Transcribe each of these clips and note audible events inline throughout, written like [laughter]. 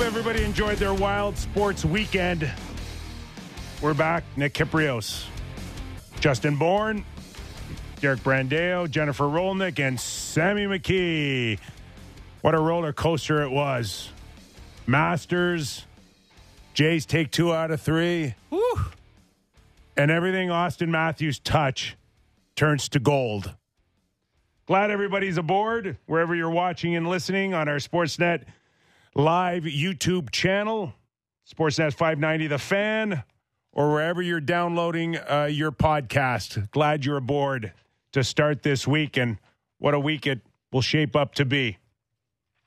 Hope everybody enjoyed their wild sports weekend. We're back. Nick Kypreos, Justin Bourne, Derek Brandeo, Jennifer Rolnick, and Sammy McKee. What a roller coaster it was. Masters, Jays take two out of three. Woo. And everything Auston Matthews touch turns to gold. Glad everybody's aboard wherever you're watching and listening on our Sportsnet live YouTube channel, Sportsnet 590 The Fan, or wherever you're downloading uh, your podcast. Glad you're aboard to start this week, and what a week it will shape up to be.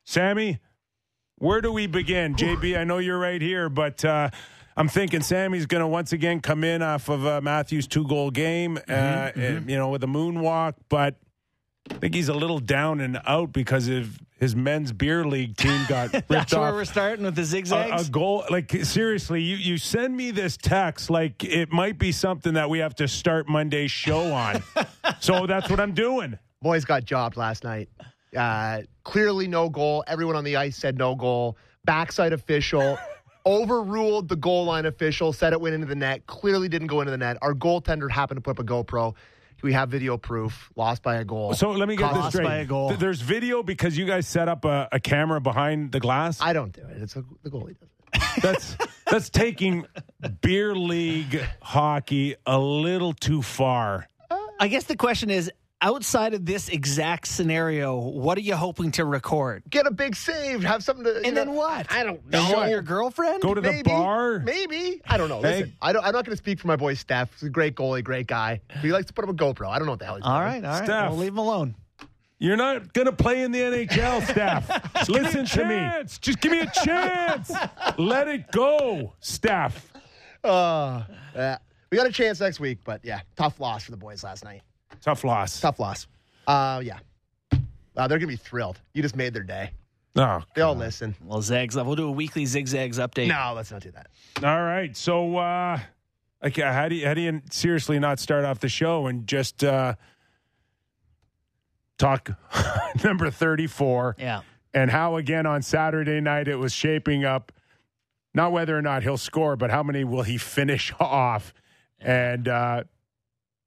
Sammy, where do we begin? JB, I know you're right here, but uh, I'm thinking Sammy's going to once again come in off of uh, Matthew's two goal game, uh, mm-hmm, mm-hmm. you know, with a moonwalk, but I think he's a little down and out because of his men's beer league team got [laughs] ripped That's off. where we're starting with the zigzags. A, a, goal, like seriously, you you send me this text like it might be something that we have to start Monday's show on. [laughs] so that's what I'm doing. Boys got jobbed last night. Uh, clearly no goal. Everyone on the ice said no goal. Backside official [laughs] overruled the goal line official. Said it went into the net. Clearly didn't go into the net. Our goaltender happened to put up a GoPro. We have video proof. Lost by a goal. So let me get Lost this straight. by a goal. There's video because you guys set up a, a camera behind the glass. I don't do it. It's a, the goalie does it. [laughs] That's that's taking beer league hockey a little too far. I guess the question is outside of this exact scenario, what are you hoping to record? Get a big save. Have something to. And know- then what? I don't know. show your girlfriend? Go to the bar. Maybe. I don't know. Hey. Listen, I don't, I'm not going to speak for my boy Steph. He's a great goalie, great guy. He likes to put up a GoPro. I don't know what the hell he's all doing. right, all right. Steph. We'll leave him alone. You're not going to play in the NHL, [laughs] Steph. Listen to me. Just give me a chance. [laughs] Let it go, Steph. Uh, yeah. We got a chance next week, but yeah, tough loss for the boys last night. Tough loss. Tough loss. Uh, yeah. Uh, they're going to be thrilled. You just made their day. No. They all listen. Well, zags. We'll do a weekly zigzags update. No, let's not do that. All right. So, uh, okay, how do you, how do you seriously not start off the show and just uh, talk [laughs] number 34 Yeah. and how, again, on Saturday night it was shaping up, not whether or not he'll score, but how many will he [laughs] finish off? And uh,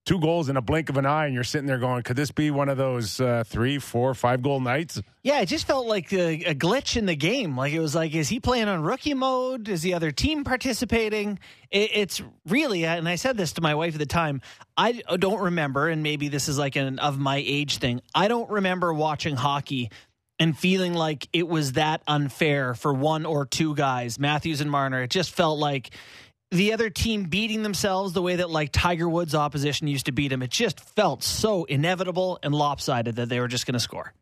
two goals in a blink of an eye, and you're sitting there going, could this be one of those uh, three, four, five goal nights? Yeah, it just felt like a, a glitch in the game. Like it was like, is he playing on rookie mode? Is the other team participating? It, it's really, and I said this to my wife at the time. I don't remember, and maybe this is like an of my age thing. I don't remember watching hockey and feeling like it was that unfair for one or two guys, Matthews and Marner. It just felt like the other team beating themselves the way that like Tiger Woods' opposition used to beat him. It just felt so inevitable and lopsided that they were just going to score.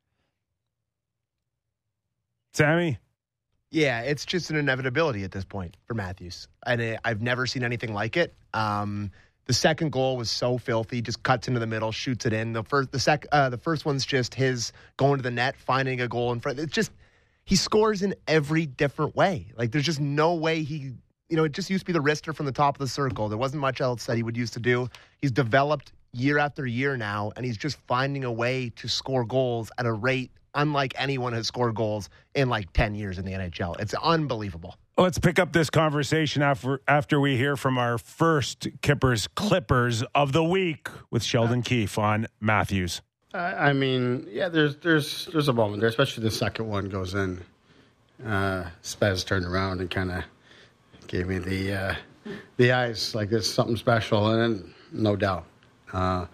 Sammy? Yeah, it's just an inevitability at this point for Matthews. And it, I've never seen anything like it. Um, the second goal was so filthy, just cuts into the middle, shoots it in. The first, the sec, uh, the first one's just his going to the net, finding a goal in front. It's just he scores in every different way. Like there's just no way he, you know, it just used to be the wrister from the top of the circle. There wasn't much else that he would used to do. He's developed year after year now, and he's just finding a way to score goals at a rate unlike anyone has scored goals in like 10 years in the NHL. It's unbelievable. Let's pick up this conversation after after we hear from our first Kippers Clippers of the week with Sheldon Keefe on Matthews. I I mean, yeah, there's there's there's a moment there, especially the second one goes in. Uh, Spez turned around and kind of gave me the uh, the eyes like there's something special, and then, no doubt, uh,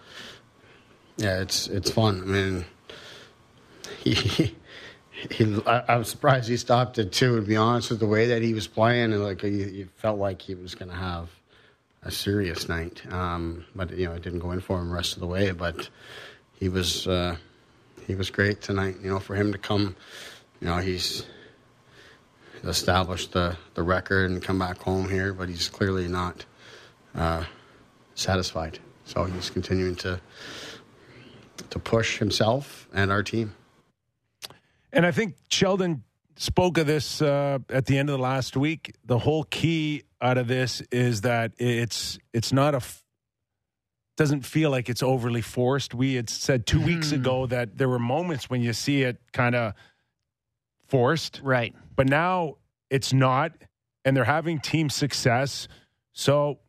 yeah, it's it's fun. I mean, [laughs] he. he I, I was surprised he stopped it too. To be honest with the way that he was playing, and like you felt like he was going to have a serious night. Um, but you know, it didn't go in for him the rest of the way. But he was uh, he was great tonight. You know, for him to come, you know, he's established the the record and come back home here, but he's clearly not uh, satisfied. So he's continuing to to push himself and our team. And I think Sheldon spoke of this uh, at the end of the last week. The whole key out of this is that it's it's not a f- doesn't feel like it's overly forced. We had said 2 weeks ago that there were moments when you see it kind of forced, Right. but now it's not, and they're having team success. So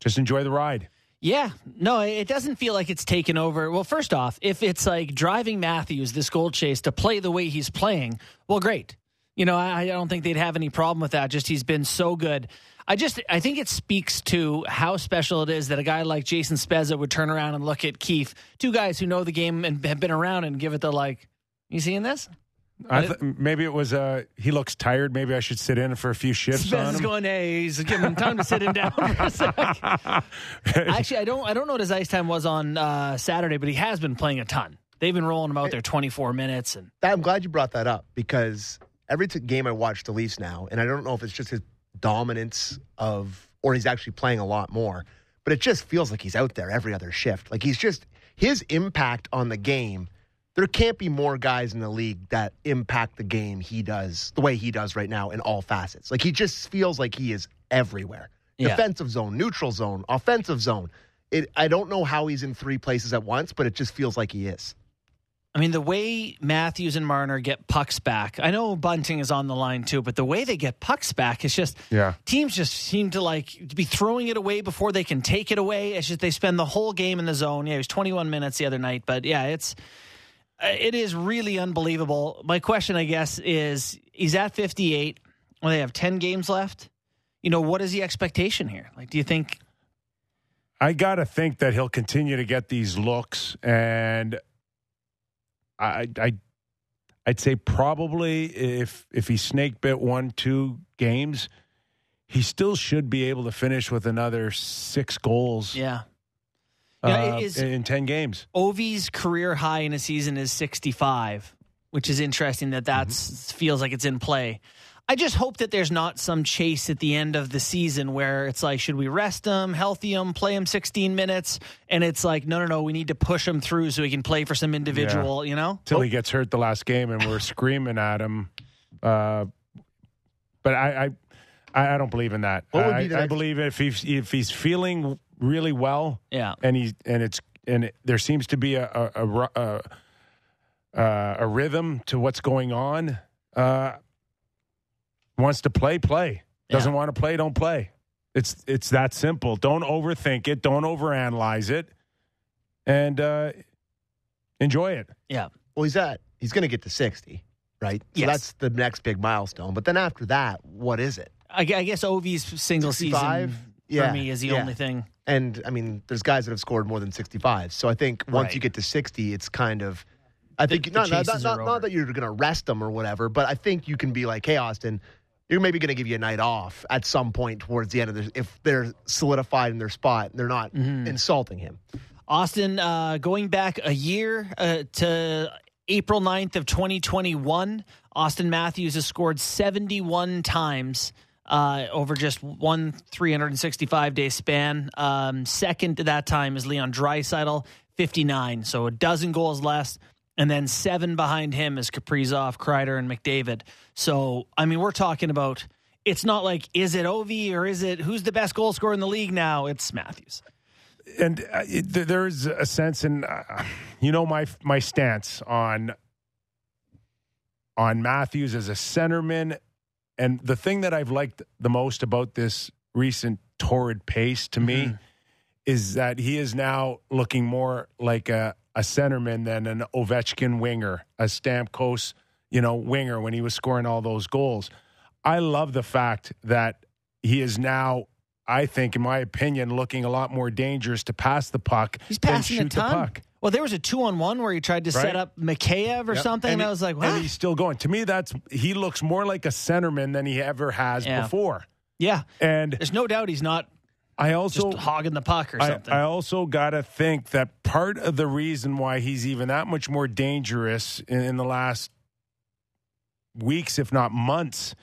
just enjoy the ride. Yeah, no, it doesn't feel like it's taken over. Well, first off, if it's like driving Matthews this goal chase to play the way he's playing, well, great. You know, I, I don't think they'd have any problem with that. Just he's been so good. I just I think it speaks to how special it is that a guy like Jason Spezza would turn around and look at Keefe, two guys who know the game and have been around, and give it the like. You seeing this? I th- maybe it was uh, he looks tired. Maybe I should sit in for a few shifts on Spezza's him. going, hey, he's giving him time to sit him down for a sec. [laughs] Actually, I don't I don't know what his ice time was on uh, Saturday, but he has been playing a ton. They've been rolling him out there 24 minutes, and I'm glad you brought that up because every t- game I watch the Leafs now, and I don't know if it's just his dominance of, or he's actually playing a lot more, but it just feels like he's out there every other shift. Like he's just his impact on the game. There can't be more guys in the league that impact the game he does the way he does right now in all facets. Like he just feels like he is everywhere. Yeah. Defensive zone, neutral zone, offensive zone. It, I don't know how he's in three places at once, but it just feels like he is. I mean, the way Matthews and Marner get pucks back, I know Bunting is on the line too, but the way they get pucks back is just Yeah. teams just seem to like be throwing it away before they can take it away. It's just they spend the whole game in the zone. Yeah, it was 21 minutes the other night, but yeah, it's Uh, it is really unbelievable. My question, I guess, is he's at 58. Well, they have 10 games left. You know, what is the expectation here? Like, do you think? I got to think that he'll continue to get these looks, and I, I, I'd say probably if if he snake bit one two games, he still should be able to finish with another six goals. Yeah. Yeah, uh, it is- in ten games. Ovi's career high in a season is 65, which is interesting that that feels like it's in play. I just hope that there's not some chase at the end of the season where it's like, should we rest him, healthy him, play him 16 minutes? And it's like, no, no, no, we need to push him through so he can play for some individual, you know? Till he gets hurt the last game, and we're [laughs] screaming at him. Uh, but I, I, I I don't believe in that. What would I, be the I believe if he's if he's feeling really well, Yeah. and he's and it's and it, there seems to be a a, a, a, uh, a rhythm to what's going on. Uh, wants to play, play. Doesn't want to play, don't play. It's it's that simple. Don't overthink it. Don't overanalyze it, and uh, enjoy it. Yeah. Well, he's at he's going to get to sixty, right? So Yes. that's the next big milestone. But then after that, what is it? I, I guess Ovi's single 65? season Yeah, for me is the yeah. only thing. And I mean, there's guys that have scored more than sixty-five. So I think once Right. you get to sixty, it's kind of. I think the not, not, chases not, not that you're going to rest them or whatever, but I think you can be like, hey, Auston, you're maybe going to give you a night off at some point towards the end of this if they're solidified in their spot and they're not Mm-hmm. insulting him. Auston, uh, going back a year uh, to April 9th of 2021, Auston Matthews has scored 71 times uh, over just one 365 day span. Um, second to that time is Leon Draisaitl, 59. So a dozen goals less. And then seven behind him is Kaprizov, Kreider, and McDavid. So, I mean, we're talking about it's not like, is it Ovi or is it who's the best goal scorer in the league now? It's Matthews. and uh, it, there's a sense in uh, you know my my stance on on Matthews as a centerman and the thing that I've liked the most about this recent torrid pace to me mm-hmm. is that he is now looking more like a, a centerman than an Ovechkin winger, a Stamkos, you know, winger when he was scoring all those goals. I love the fact that he is now, I think, in my opinion, looking a lot more dangerous to pass the puck He's than passing a shoot the puck. Well, there was a two on one where he tried to Right. set up Mikheyev or Yep. something, and, he- I was like, and "What?" he's still going. To me, that's he looks more like a centerman than he ever has Yeah. before. Yeah, And there's no doubt he's not I just also hogging the puck or I, something. I also got to think that part of the reason why he's even that much more dangerous in, in the last weeks, if not months,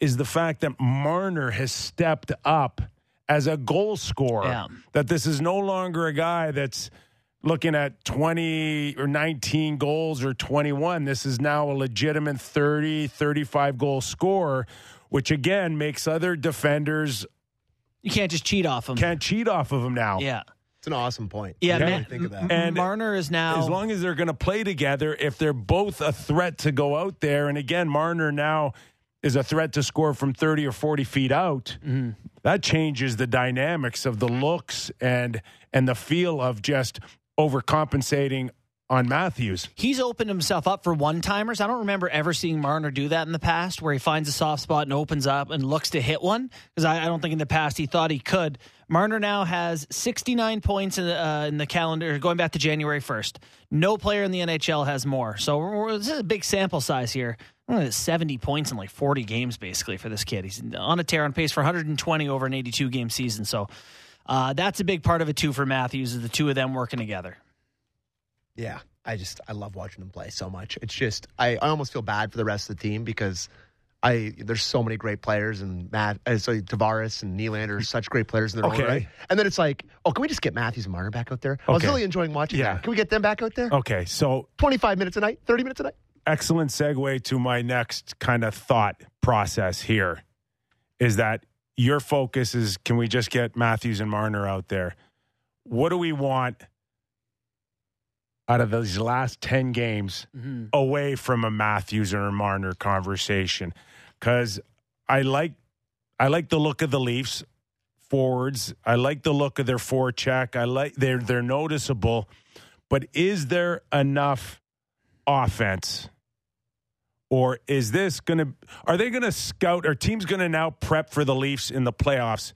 is the fact that Marner has stepped up as a goal scorer. Yeah. That this is no longer a guy that's looking at 20 or 19 goals or 21. This is now a legitimate 30, 35 goal scorer, which again makes other defenders you can't just cheat off him. can't cheat off of him now. yeah, It's an awesome point. yeah. I didn't Ma- really think of that. And- Marner is now. as long as they're going to play together, if they're both a threat to go out there, and again, Marner now is a threat to score from 30 or 40 feet out, Mm-hmm. that changes the dynamics of the looks and and the feel of just overcompensating on Matthews. He's opened himself up for one timers. I don't remember ever seeing Marner do that in the past, where he finds a soft spot and opens up and looks to hit one. Because I, I don't think in the past he thought he could. Marner now has 69 points in the, uh, in the calendar going back to January 1st. No player in the NHL has more. So this is a big sample size here. Uh, 70 points in like 40 games basically for this kid. He's on a tear on pace for 120 over an 82 game season. So uh, that's a big part of it too for Matthews, is the two of them working together. Yeah, I just I love watching them play so much. It's just I, I almost feel bad for the rest of the team because I there's so many great players and Matt uh, so Tavares and Nylander are such great players in their Okay. own right. And then it's like, oh, can we just get Matthews and Marner back out there? I was really enjoying watching Yeah. that. Can we get them back out there? Okay, so 25 minutes a night, 30 minutes a night. excellent segue to my next kind of thought process here is that your focus is can we just get Matthews and Marner out there? What do we want out of these last 10 games mm-hmm. away from a Matthews or a Marner conversation? Cuz I like I like the look of the Leafs forwards. I like the look of their forecheck. I like they're they're noticeable. But is there enough offense? Or is this going to, are they going to scout, are teams going to now prep for the Leafs in the playoffs?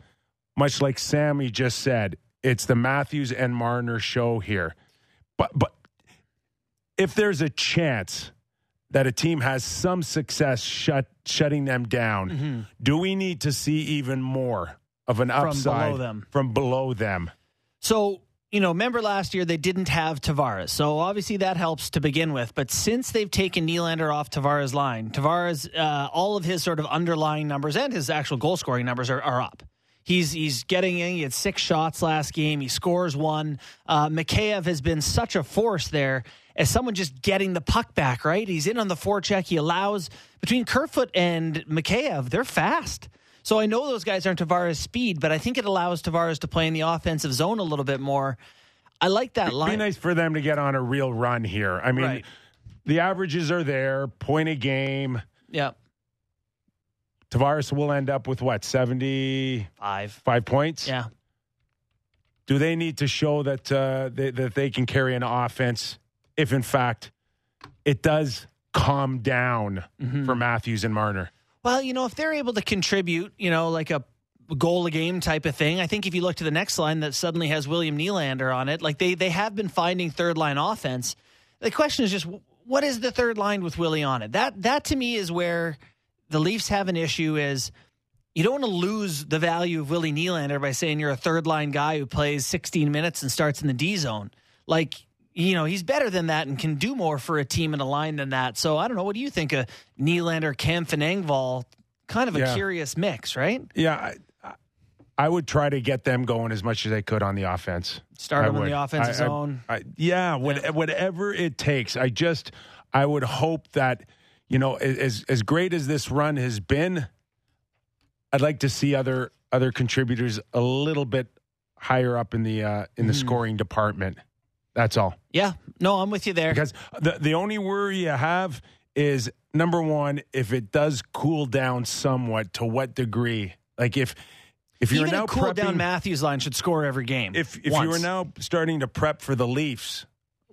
Much like Sammy just said, it's the Matthews and Marner show here. But, but if there's a chance that a team has some success shut, shutting them down, mm-hmm. do we need to see even more of an below upside them. from below them? So, you know, remember last year they didn't have Tavares. So obviously that helps to begin with. But since they've taken Nylander off Tavares' line, Tavares, uh, all of his sort of underlying numbers and his actual goal scoring numbers are, are up. He's he's getting in. He had six shots last game. He scores one. Uh, Mikheyev has been such a force there as someone just getting the puck back. Right, he's in on the forecheck. He allows between Kerfoot and Mikheyev. They're fast. So I know those guys aren't Tavares' speed, but I think it allows Tavares to play in the offensive zone a little bit more. I like that It'd line. be nice for them to get on a real run here. I mean, Right. the averages are there, point a game. Yeah, Tavares will end up with what, 75 five. points? Yeah, Do they need to show that, uh, they, that they can carry an offense if, in fact, it does calm down Mm-hmm. for Matthews and Marner? Well, you know, if they're able to contribute, you know, like a goal a game type of thing, I think if you look to the next line that suddenly has William Nylander on it, like they they have been finding third line offense. The question is just what is the third line with Willie on it? That that to me is where the Leafs have an issue is you don't want to lose the value of Willie Nylander by saying you're a third line guy who plays 16 minutes and starts in the D zone. Like, you know, he's better than that and can do more for a team and a line than that. So I don't know. What do you think of Nylander, Kampf, and Engvall? Kind of a Yeah. curious mix, right? Yeah, I, I- would try to get them going as much as I could on the offense. Start them in the offensive I- zone. I, yeah, what, whatever it takes. I just, I would hope that, you know, as as great as this run has been, I'd like to see other other contributors a little bit higher up in the uh, in the Mm-hmm. scoring department. That's all. Yeah. No, I'm with you there. Because the the only worry you have is number one, if it does cool down somewhat, to what degree? Like if if you're Even now a cool prepping, down Matthews line should score every game. if if once. you are now starting to prep for the Leafs,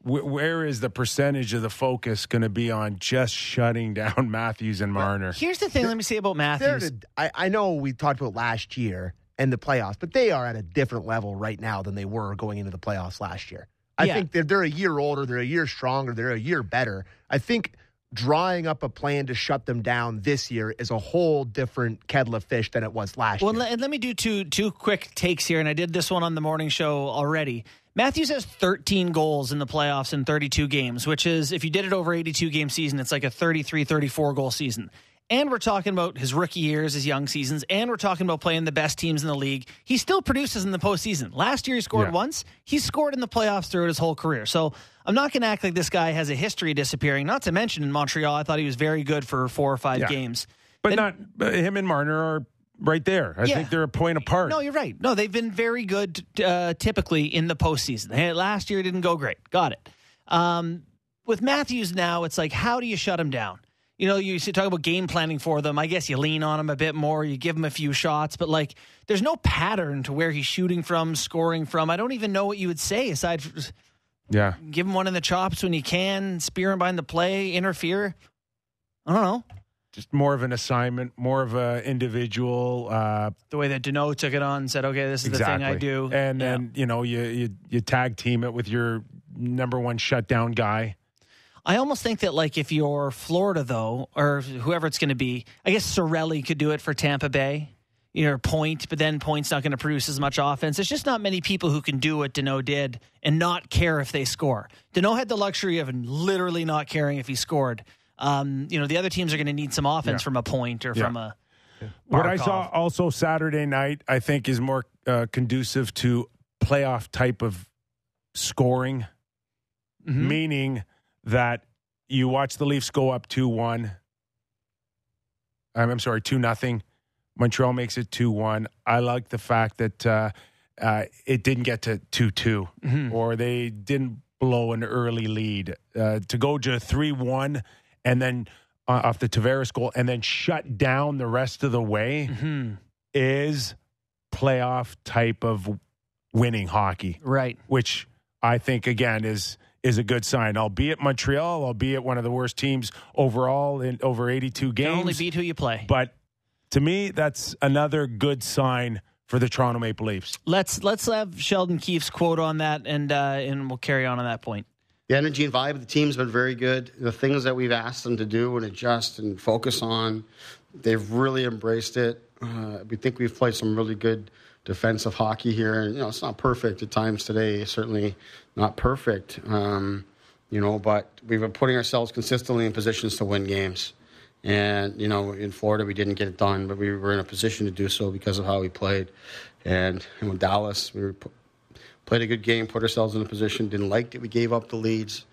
wh- where is the percentage of the focus going to be on just shutting [laughs] down Matthews and Marner? Here's the thing. Let me say about Matthews. at a- I, I know we talked about last year and the playoffs, but they are at a different level right now than they were going into the playoffs last year. I Yeah. think they're, they're a year older, they're a year stronger, they're a year better. I think drawing up a plan to shut them down this year is a whole different kettle of fish than it was last Well, year. let, and let me do two two quick takes here, and I did this one on the morning show already. Matthews has 13 goals in the playoffs in 32 games, which is if you did it over 82 game season, it's like a 33 34 goal season. And we're talking about his rookie years, his young seasons, and we're talking about playing the best teams in the league. He still produces in the postseason. Last year he scored Yeah. once. He scored in the playoffs throughout his whole career. So I'm not going to act like this guy has a history disappearing. Not to mention in Montreal, I thought he was very good for four or five Yeah. games. But And- not but him and Marner are right there. I Yeah. think they're a point apart. No, you're right. No, they've been very good uh, typically in the postseason. Hey, last year didn't go great. Got it. Um, with Matthews now, it's like, how do you shut him down? You know, you talk about game planning for them. I guess you lean on him a bit more, you give him a few shots, but like there's no pattern to where he's shooting from, scoring from. I don't even know what you would say aside from Yeah. give him one in the chops when you can, spear him behind the play, interfere. I don't know. Just more of an assignment, more of an individual. Uh, The way that Dano took it on and said, okay, this is the thing I do. And Yeah. then, you know, you, you, you tag team it with your number one shutdown guy. I almost think that like if you're Florida though, or whoever it's going to be, I guess Cirelli could do it for Tampa Bay. You know, point, but then point's not going to produce as much offense. There's just not many people who can do what Dano did and not care if they score. Dano had the luxury of literally not caring if he scored. Um, you know, the other teams are going to need some offense Yeah. from a point or Yeah. from a. What I saw also Saturday night, I think, is more uh, conducive to playoff type of scoring, Mhm. meaning that you watch the Leafs go up 2 1. I'm, I'm sorry, 2 nothing. Montreal makes it 2 1. I like the fact that uh, uh, it didn't get to 2 2 Mhm. or they didn't blow an early lead. Uh, to go to 3 1 and then uh, off the Tavares goal and then shut down the rest of the way Mhm. is playoff type of winning hockey, Right. which I think again is is a good sign. Albeit Montreal, albeit one of the worst teams overall in over 82 You can only games, beat who you play. but to me that's another good sign for the Toronto Maple Leafs. Let's let's have Sheldon Keefe's quote on that, and uh, and we'll carry on on that point. The energy and vibe of the team's been very good. The things that we've asked them to do and adjust and focus on, they've really embraced it. Uh, we think we've played some really good defensive hockey here, and you know it's not perfect at times today. Certainly not perfect, um, you know. But we've been putting ourselves consistently in positions to win games. And you know, in Florida, we didn't get it done, but we were in a position to do so because of how we played. And, with Dallas, we were pu- played a good game, put ourselves in a position. Didn't like that we gave up the leads.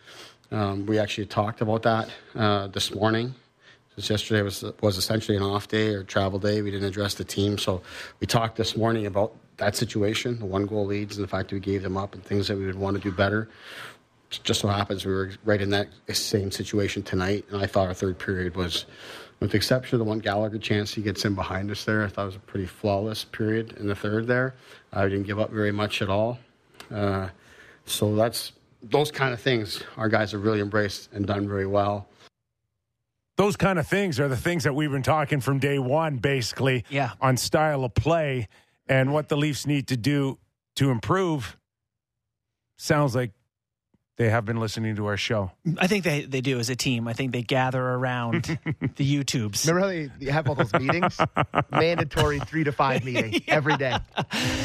Um, we actually talked about that uh, this morning. Yesterday was was essentially an off day or travel day, we didn't address the team. So we talked this morning about that situation, the one goal leads, and the fact that we gave them up, and things that we would want to do better. Just so happens we were right in that same situation tonight, and I thought our third period was, with the exception of the one Gallagher chance he gets in behind us there, I thought it was a pretty flawless period in the third there. I didn't give up very much at all. Uh, so that's those kind of things our guys have really embraced and done very well. Those kind of things are the things that we've been talking from day one, basically, Yeah. on style of play and what the Leafs need to do to improve. Sounds like they have been listening to our show. I think they, they do as a team. I think they gather around [laughs] the YouTubes. Remember how they, they have all those meetings? [laughs] Mandatory three to five [laughs] meeting every day.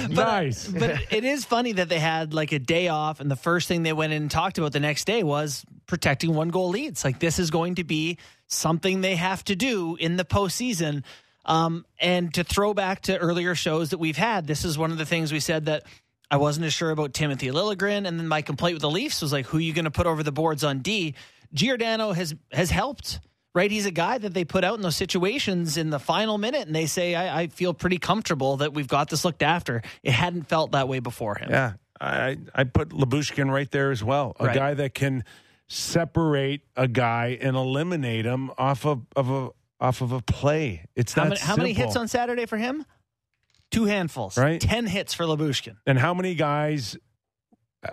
nice. but it is funny that they had like a day off, and the first thing they went in and talked about the next day was protecting one goal leads. Like this is going to be something they have to do in the postseason. Um, and to throw back to earlier shows that we've had, this is one of the things we said that I wasn't as sure about Timothy Liljegren, and then my complaint with the Leafs was like, who are you going to put over the boards on D? Giordano has has helped. Right, he's a guy that they put out in those situations in the final minute, and they say, I, I feel pretty comfortable that we've got this looked after. It hadn't felt that way before him. Yeah, I I put Lyubushkin right there as well. A Right. guy that can separate a guy and eliminate him off of, of a off of a play. It's How that many, how many hits on Saturday for him? Two handfuls. Right. Ten hits for Lyubushkin. And how many guys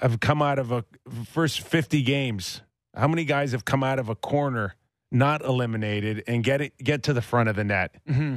have come out of a first 50 games? How many guys have come out of a corner not eliminated and get it get to the front of the net? Mm-hmm.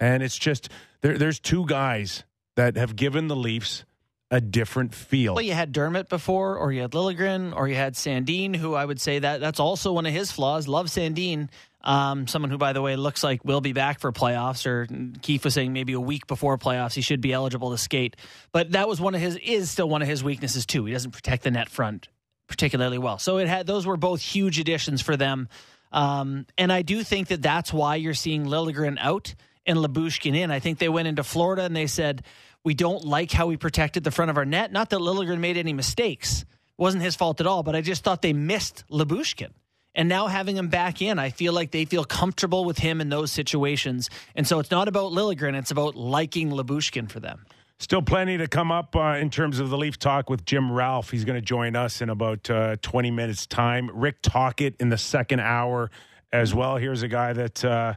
And it's just there, there's two guys that have given the Leafs a different feel. Well, you had Dermott before, or you had Liljegren, or you had Sandin, who I would say that that's also one of his flaws. Love Sandin, um, someone who, by the way, looks like will be back for playoffs. Or Keefe was saying maybe a week before playoffs he should be eligible to skate. But that was one of his is still one of his weaknesses too. He doesn't protect the net front particularly well. So it had those were both huge additions for them. Um, and I do think that that's why you're seeing Liljegren out and Lyubushkin in. I think they went into Florida and they said, we don't like how we protected the front of our net. Not that Liljegren made any mistakes. It wasn't his fault at all, but I just thought they missed Lyubushkin. And now having him back in, I feel like they feel comfortable with him in those situations. And so it's not about Liljegren, it's about liking Lyubushkin for them. Still plenty to come up uh, in terms of the Leaf Talk with Jim Ralph. He's going to join us in about uh, 20 minutes' time. Rick Tocchet in the second hour as well. Here's a guy that uh,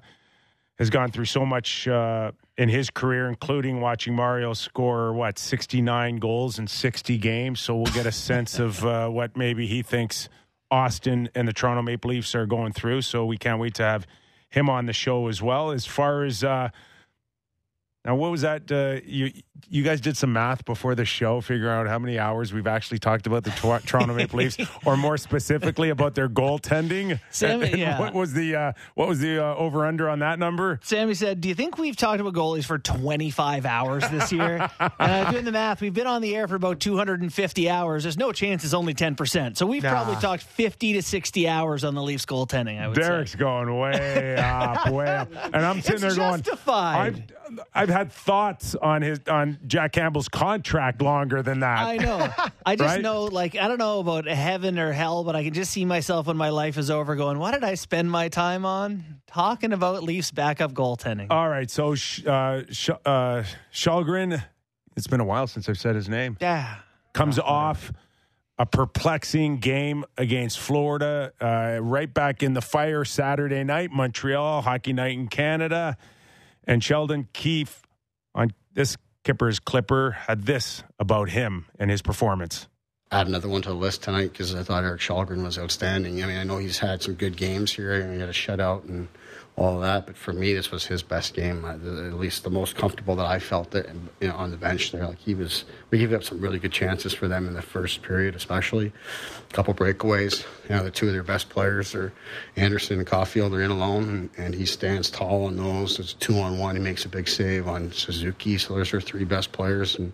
has gone through so much uh, in his career, including watching Mario score what 69 goals in 60 games. So we'll get a sense of uh, what maybe he thinks Auston and the Toronto Maple Leafs are going through. So we can't wait to have him on the show as well. As far as uh, now, what was that? Uh, you you guys did some math before the show, figuring out how many hours we've actually talked about the Tor- Toronto Maple Leafs, [laughs] or more specifically about their goaltending. Sam, And yeah. What was the uh, what was the uh, over under on that number? Sammy said, "Do you think we've talked about goalies for 25 hours this year?" [laughs] uh, doing the math, we've been on the air for about 250 hours. There's no chance it's only 10 percent. So we've Nah. probably talked 50 to 60 hours on the Leafs goaltending. I would Derek's say. going way [laughs] up, way up, and I'm sitting It's there going, justified. I've, I've had thoughts on his on Jack Campbell's contract longer than that. I know. I just Right? know, like, I don't know about heaven or hell, but I can just see myself when my life is over going, what did I spend my time on? Talking about Leafs backup goaltending. All right, so Sh- uh, Sh- uh, Kallgren, it's been a while since I've said his name. yeah. comes off a perplexing game against Florida, uh, right back in the fire Saturday night, Montreal, hockey night in Canada. And Sheldon Keefe on this Kippers Clipper had this about him and his performance. add another one to the list tonight because I thought Erik Kallgren was outstanding. I mean, I know he's had some good games here he had a shutout and all that, but for me, this was his best game, at least the most comfortable that I felt it, you know, on the bench there. Like he was, we gave up some really good chances for them in the first period, especially a couple breakaways. You know, the two of their best players are Anderson and Caulfield are in alone, and, and he stands tall on those. It's two on one. He makes a big save on Suzuki. So those are three best players and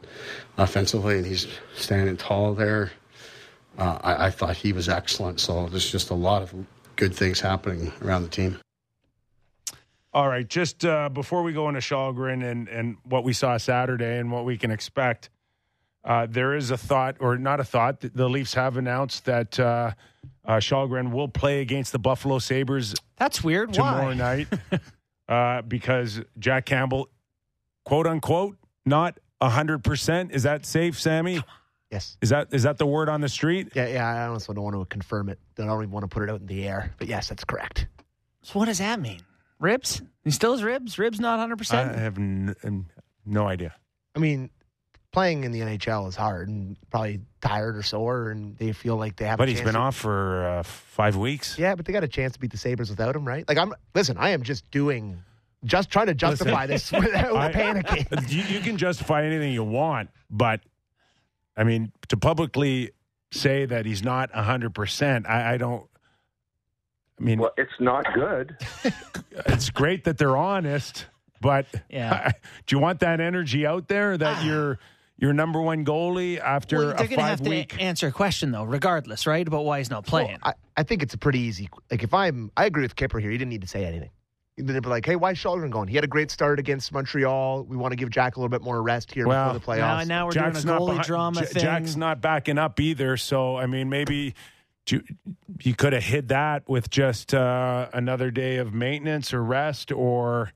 offensively, and he's standing tall there. Uh, I, I thought he was excellent. So there's just a lot of good things happening around the team. All right, just uh, before we go into Kallgren and, and what we saw Saturday and what we can expect, uh, there is a thought, or not a thought, that the Leafs have announced that uh, uh, Kallgren will play against the Buffalo Sabres That's weird. tomorrow Why? night [laughs] uh, because Jack Campbell, quote unquote, not 100%. Is that safe, Sammy? Yes. Is that is that the word on the street? Yeah, yeah. I also don't want to confirm it. I don't even want to put it out in the air. But yes, that's correct. So what does that mean? Ribs? He still has ribs? Ribs not 100%? I have n- n- no idea. I mean, playing in the NHL is hard and probably tired or sore, and they feel like they have. But a he's chance been to- off for uh, five weeks. Yeah, but they got a chance to beat the Sabres without him, right? Like I'm. Listen, I am just doing, just trying to justify this [laughs] without I- panicking. [laughs] you, you can justify anything you want, but I mean, to publicly say that he's not 100%, I, I don't. I mean, Well, it's not good. [laughs] it's great that they're honest, but Yeah. [laughs] do you want that energy out there that ah. you're your number one goalie after Well, a they're going to have five to week? answer a question, though, regardless, right? About why he's not playing. I, I think it's a pretty easy. Like if I'm, I agree with Kipper here. He didn't need to say anything. They'd be like, "Hey, why is Kallgren going? He had a great start against Montreal. We want to give Jack a little bit more rest here Well, before the now, playoffs." now we're Jack's doing a not goalie behind- drama Ja- thing. Jack's not backing up either. So I mean, maybe you, you could have hid that with just uh, another day of maintenance or rest, or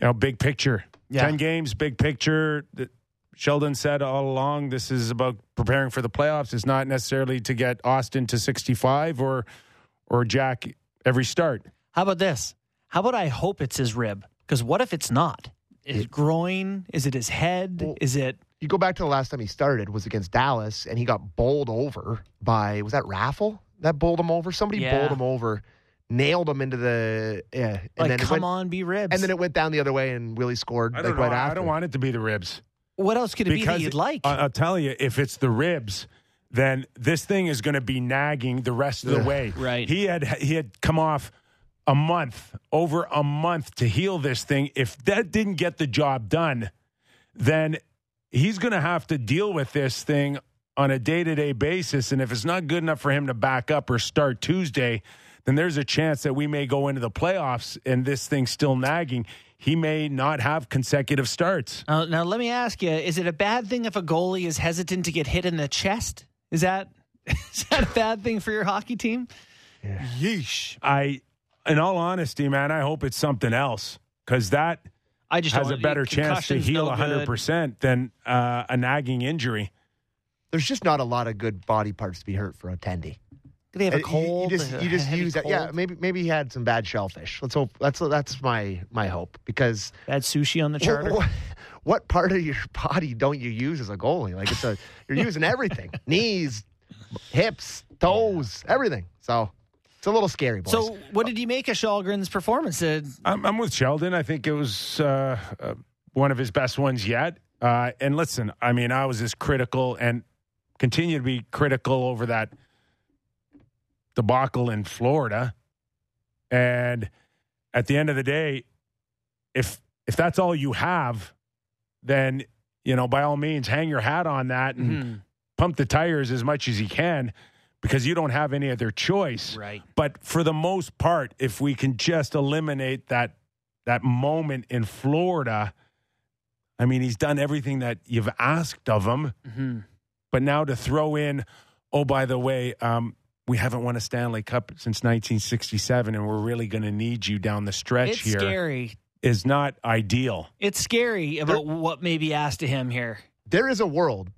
you know, big picture. Yeah. Ten games, big picture. The- Sheldon said all along, this is about preparing for the playoffs. It's not necessarily to get Auston to sixty-five or or Jack every start. How about this? How about I hope it's his rib? Because what if it's not? Is it groin? Is it his head? Well- Is it? You go back to the last time he started was against Dallas, and he got bowled over by was that Raffl that bowled him over? Somebody Yeah. bowled him over, nailed him into the yeah, and Like, then it come went, on, be ribs. and then it went down the other way, and Willie scored I like don't know. right I don't want it to be the ribs. what else could it be that you'd like? I- I'll tell you, if it's the ribs, then this thing is going to be nagging the rest of the Ugh. way. Right. He had he had come off a month, over a month to heal this thing. If that didn't get the job done, then he's going to have to deal with this thing on a day-to-day basis and if it's not good enough for him to back up or start Tuesday, then there's a chance that we may go into the playoffs and this thing's still nagging. He may not have consecutive starts. Now, now, let me ask you: Is it a bad thing if a goalie is hesitant to get hit in the chest? Is that [laughs] is that a bad thing for your hockey team? Yeah. Yeesh! I, in all honesty, man, I hope it's something else because that I just has a better chance to heal no hundred good. percent than uh, a nagging injury. There's just not a lot of good body parts to be hurt for a tendy. Could he have a you- cold? You, just you just heavy use that. Yeah, maybe maybe he had some bad shellfish. Let's hope that's that's my my hope because Bad sushi on the what, charter. what, what part of your body don't you use as a goalie? Like it's a you're using everything: [laughs] knees, hips, toes, everything. So it's a little scary, boys. So, what did you make of Kallgren's performance? Uh, I'm, I'm with Sheldon. I think it was uh, uh, one of his best ones yet. Uh, and listen, I mean, I was as critical and continue to be critical over that debacle in Florida. And at the end of the day, if if that's all you have, then you know, by all means, hang your hat on that and mhm. pump the tires as much as you can because you don't have any other choice. Right. But for the most part, if we can just eliminate that that moment in Florida, I mean, he's done everything that you've asked of him. hmm But now to throw in, oh, by the way, um, we haven't won a Stanley Cup since 1967, and we're really going to need you down the stretch It's here, is scary. Is not ideal. It's scary about what may be asked of him here. there is a world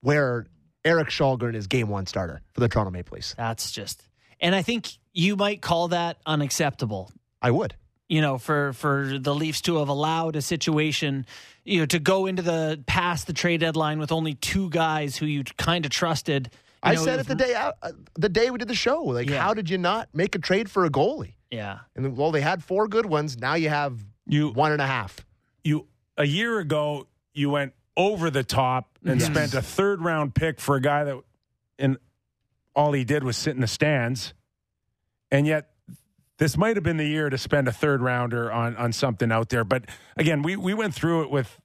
where Erik Kallgren is game one starter for the Toronto Maple Leafs. That's just, and I think you might call that unacceptable. I would. You know, for for the Leafs to have allowed a situation, you know, to go into the past the trade deadline with only two guys who you kind of trusted. you I know, said it the day out, uh, the day we did the show. Like, Yeah. how did you not make a trade for a goalie? Yeah, And well, they had four good ones. Now you have You one and a half. you a year ago you went over the top and Yes. spent a third round pick for a guy that and all he did was sit in the stands and yet this might have been the year to spend a third rounder on on something out there but again we we went through it with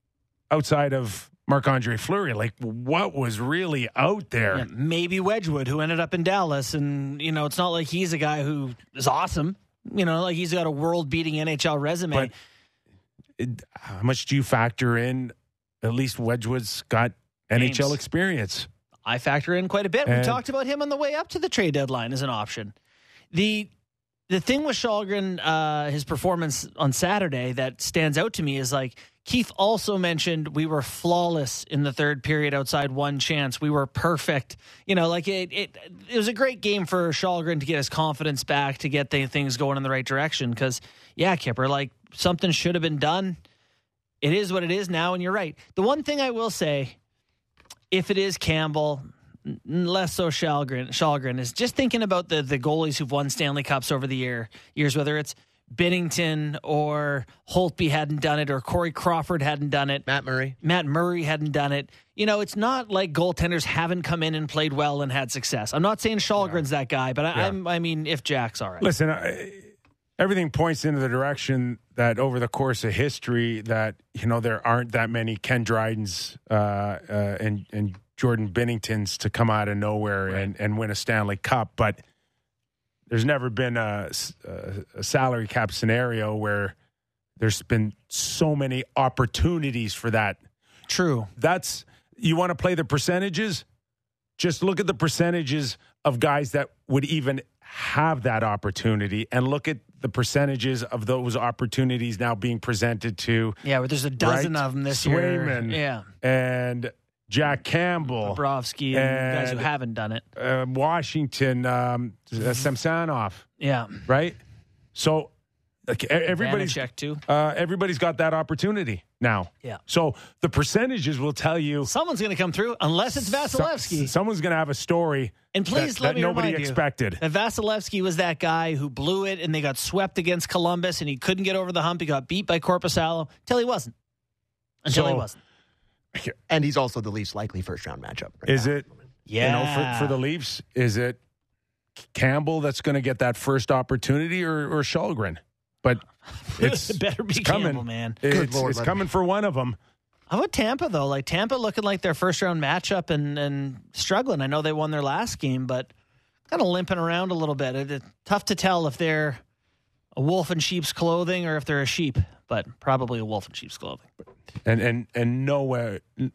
outside of Marc-Andre Fleury like what was really out there Yeah, maybe Wedgewood, who ended up in Dallas, and you know, it's not like he's a guy who is awesome. You know, like he's got a world-beating NHL resume. But- It- how much do you factor in at least Wedgewood's got Games. NHL experience I factor in quite a bit. we talked about him on the way up to the trade deadline as an option. The the thing with Kallgren, uh, his performance on Saturday that stands out to me is like Keefe also mentioned we were flawless in the third period outside one chance. We were perfect. You know, like it it, it was a great game for Kallgren to get his confidence back, to get the things going in the right direction. Because yeah, Kipper, like something should have been done. It is what it is now, and you're right. The one thing I will say, if it is Campbell, less so Kallgren, Kallgren is just thinking about the the goalies who've won Stanley Cups over the year years, whether it's Binnington or Holtby hadn't done it or Corey Crawford hadn't done it. Matt Murray. Matt Murray hadn't done it. You know, it's not like goaltenders haven't come in and played well and had success. I'm not saying Kallgren's that guy, but I, Yeah. I'm, I mean, if Jack's all right. Listen, I, everything points into the direction that over the course of history, that you know there aren't that many Ken Drydens uh, uh, and and Jordan Binningtons to come out of nowhere and and win a Stanley Cup, but there's never been a salary cap scenario where there's been so many opportunities for that. True. That's you want to play the percentages. Just look at the percentages of guys that would even have that opportunity, and look at the percentages of those opportunities now being presented to Yeah, but there's a dozen Right. of them this Swayman. year. and Jack Campbell, Bobrovsky and, guys who haven't done it. uh, Washington, um, uh, Samsonov, Yeah. right? So like, everybody's Vanecek too. uh, everybody's got that opportunity now. Yeah. So the percentages will tell you Someone's going to come through unless it's Vasilevskiy. So- someone's going to have a story And please that, let that me nobody remind you expected. that Vasilevskiy was that guy who blew it and they got swept against Columbus and he couldn't get over the hump. He got beat by Korpisalo until he wasn't. Until he wasn't. And he's also the least likely first round matchup. right Is now. it Yeah. you know for, for the Leafs? Is it Campbell that's going to get that first opportunity, or or Kallgren? But [laughs] it's It better be it's coming, Campbell, man. It's, Lord, it's buddy. coming for one of them. How about Tampa though? Like Tampa looking like their first round matchup and and struggling. I know they won their last game, but kind of limping around a little bit. It- it's tough to tell if they're a wolf in sheep's clothing or if they're a sheep, but probably a wolf in sheep's clothing. And and and nowhere n-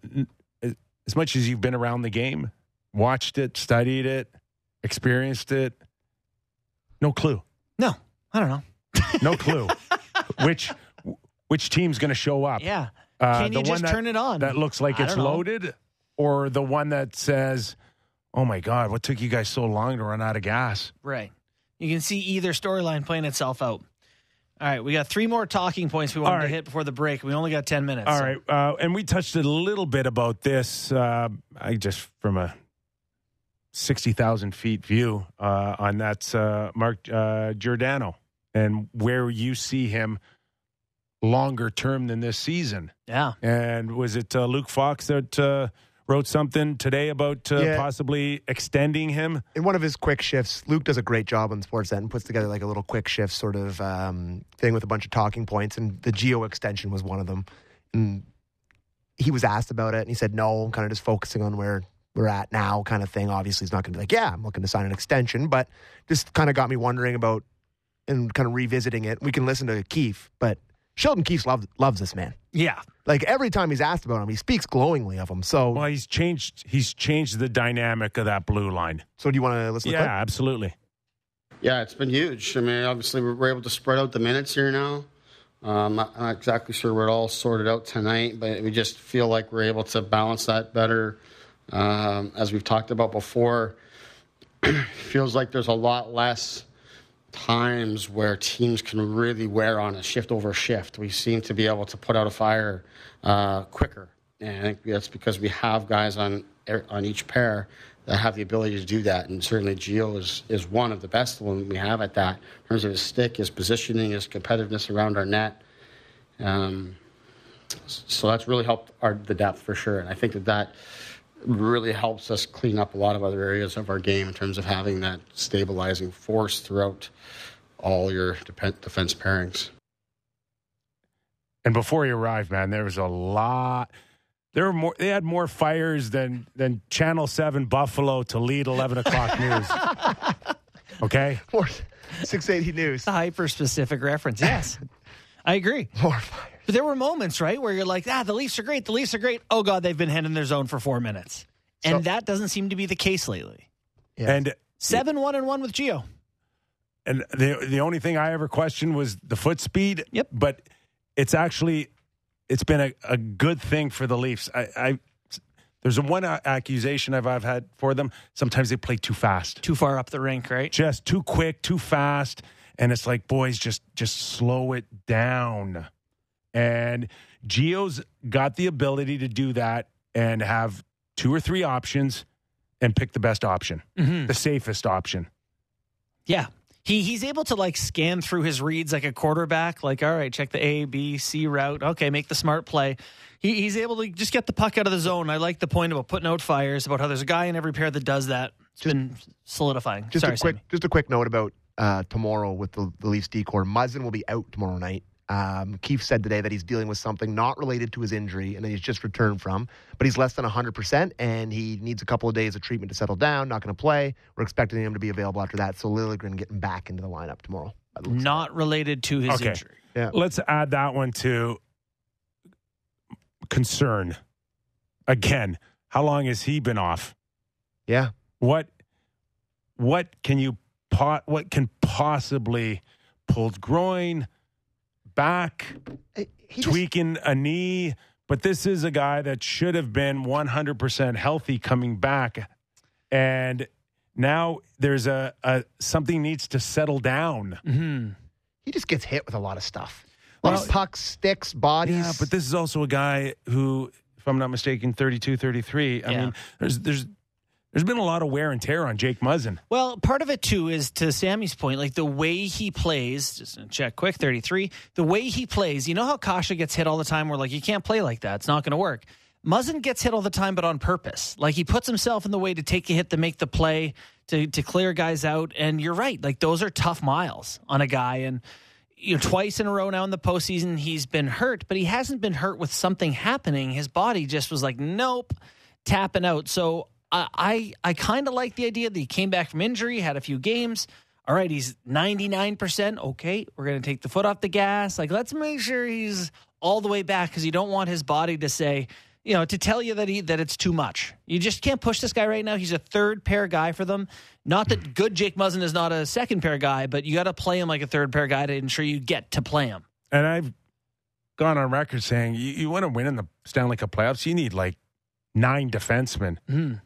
n- as much as you've been around the game, watched it, studied it, experienced it, no clue, No, I don't know. No clue which which team's going to show up. Yeah. Uh, Can you just that, turn it on? that looks like I it's loaded, or the one that says, oh my God, what took you guys so long to run out of gas? Right. You can see either storyline playing itself out. All right, we got three more talking points we wanted right. to hit before the break. We only got 10 minutes. All so- right, uh, and we touched a little bit about this. Uh, I just from a sixty thousand feet view uh, on that uh, Mark uh, Giordano and where you see him longer term than this season. Yeah. And was it uh, Luke Fox that uh, wrote something today about uh, Yeah. possibly extending him? in one of his quick shifts, Luke does a great job on Sportsnet and puts together like a little quick shift sort of um, thing with a bunch of talking points, and the Gio extension was one of them. And he was asked about it, and he said no, I'm kind of just focusing on where we're at now, kind of thing. Obviously, he's not going to be like, yeah, I'm looking to sign an extension, but this kind of got me wondering about and kind of revisiting it. We can listen to Keefe, but Sheldon Keefe loves loves this man. Yeah. Like every time he's asked about him, he speaks glowingly of him. So, Well, he's changed. He's changed the dynamic of that blue line. so do you want to listen? to Yeah, clip? absolutely. Yeah, it's been huge. I mean, obviously, we're we're able to spread out the minutes here now. Um, not, not exactly sure we're all sorted out tonight, but we just feel like we're able to balance that better. Um, as we've talked about before, [clears throat] feels like there's a lot less times where teams can really wear on a shift over shift. We seem to be able to put out a fire uh, quicker, and I think that's because we have guys on on each pair that have the ability to do that. And certainly, Gio is is one of the best one we have at that in terms of his stick, his positioning, his competitiveness around our net. Um, so that's really helped our the depth for sure, and I think that that really helps us clean up a lot of other areas of our game in terms of having that stabilizing force throughout all your defense pairings. And before he arrived, man, there was a lot. There were more. They had more fires than than Channel Seven Buffalo to lead eleven o'clock news. [laughs] Okay, More 680 News. It's a hyper specific reference. Yes. I agree. More fire. But there were moments, right, where you're like, ah, the Leafs are great. The Leafs are great. Oh, God, they've been heading their zone for four minutes. And So- that doesn't seem to be the case lately. Yeah. and 7 1 and 1 with Gio. and the the only thing I ever questioned was the foot speed. Yep. But it's actually it's been a, a good thing for the Leafs. I, I there's a one accusation I've I've had for them. Sometimes they play too fast. Too far up the rink, right? just too quick, too fast, and it's like, boys, just just slow it down. And Gio's got the ability to do that and have two or three options and pick the best option, Mm-hmm. the safest option. Yeah. He he's able to like scan through his reads like a quarterback. Like, all right, check the A, B, C route. Okay, make the smart play. He, he's able to just get the puck out of the zone. I like the point about putting out fires, about how there's a guy in every pair that does that. It's been solidifying. Just Sorry, a quick, Sammy. just a quick note about uh, tomorrow with the, the Leafs decor. Muzzin will be out tomorrow night. Um, Keefe said today that he's dealing with something not related to his injury and that he's just returned from, but he's less than 100% and he needs a couple of days of treatment to settle down. Not going to play. We're expecting him to be available after that. So Liljegren getting back into the lineup tomorrow. by the looks of it. Not related to his Okay. injury. Yeah. Let's add that one to concern. Again, how long has he been off? Yeah. What what can you po- what can possibly pulled groin, back, He just- tweaking a knee, but this is a guy that should have been 100% healthy coming back and now there's a, a something needs to settle down. hmm he just gets hit with a lot of stuff. A lot Well- of pucks, sticks, bodies. Yeah, but this is also a guy who if I'm not mistaken 32 33. I Yeah. mean there's there's there's been a lot of wear and tear on Jake Muzzin. Well, part of it too is to Sammy's point, like the way he plays. Just check quick, thirty-three. The way he plays, you know how Kasha gets hit all the time. We're like, you can't play like that. It's not going to work. Muzzin gets hit all the time, but on purpose. Like he puts himself in the way to take a hit to make the play to to clear guys out. And you're right, like those are tough miles on a guy. And you know, twice in a row now in the postseason, he's been hurt, but he hasn't been hurt with something happening. His body just was like, nope, tapping out. So I I, I kind of like the idea that he came back from injury, had a few games. All right, he's 99%. Okay, we're going to take the foot off the gas. Like, let's make sure he's all the way back because you don't want his body to say, you know, to tell you that he that it's too much. You just can't push this guy right now. He's a third pair guy for them. Not that good Jake Muzzin is not a second pair guy, but you got to play him like a third pair guy to ensure you get to play him. And I've gone on record saying you, you want to win in the Stanley Cup playoffs, you need like nine defensemen. Mm.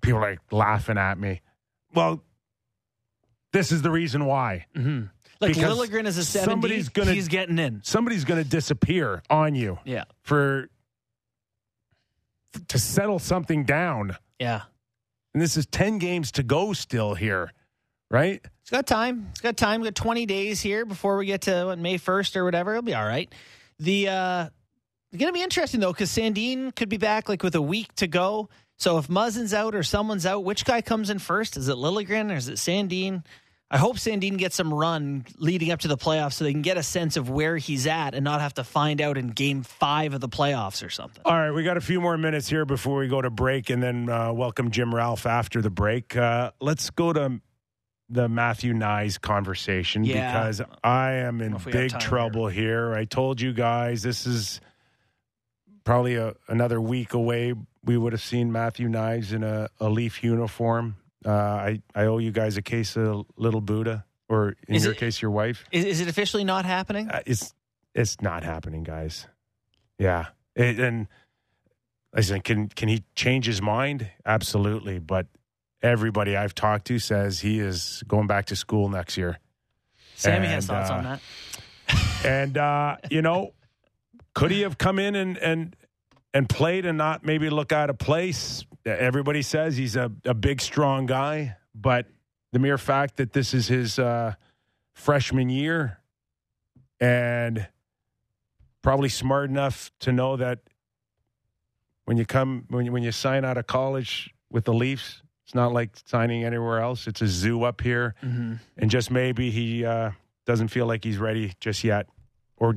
People are like laughing at me. Well, this is the reason why. Mm-hmm. Like Because Liljegren is a 70. somebody's gonna- he's getting in. Somebody's going to disappear on you Yeah. for to settle something down. Yeah. And this is 10 games to go still here, right? It's got time. It's got time. We've got 20 days here before we get to what, May 1st or whatever. It'll be all right. The uh it's going to be interesting though cuz Sandin could be back like with a week to go. So if Muzzin's out or someone's out, which guy comes in first? Is it Liljegren or is it Sandin? I hope Sandin gets some run leading up to the playoffs so they can get a sense of where he's at and not have to find out in game 5 of the playoffs or something. All right, we got a few more minutes here before we go to break and then uh, welcome Jim Ralph after the break. Uh, let's go to the Matthew Knies conversation Yeah. because I am in have big trouble here. I told you guys this is probably a, another week away. We would have seen Matthew Knies in a, a Leaf uniform. Uh, I, I owe you guys a case of Little Buddha, or in Is your it- case, your wife. Is, is it officially not happening? Uh, it's it's not happening, guys. Yeah, It- and listen, can can he change his mind? Absolutely, but everybody I've talked to says he is going back to school next year. Sammy has thoughts uh, on that. [laughs] And uh, you know, could he have come in and and and play to not maybe look out of place? Everybody says he's a, a big, strong guy, but the mere fact that this is his uh, freshman year and probably smart enough to know that when you come when you, when you sign out of college with the Leafs, it's not like signing anywhere else. It's a zoo up here, Mm-hmm. and just maybe he uh, doesn't feel like he's ready just yet, or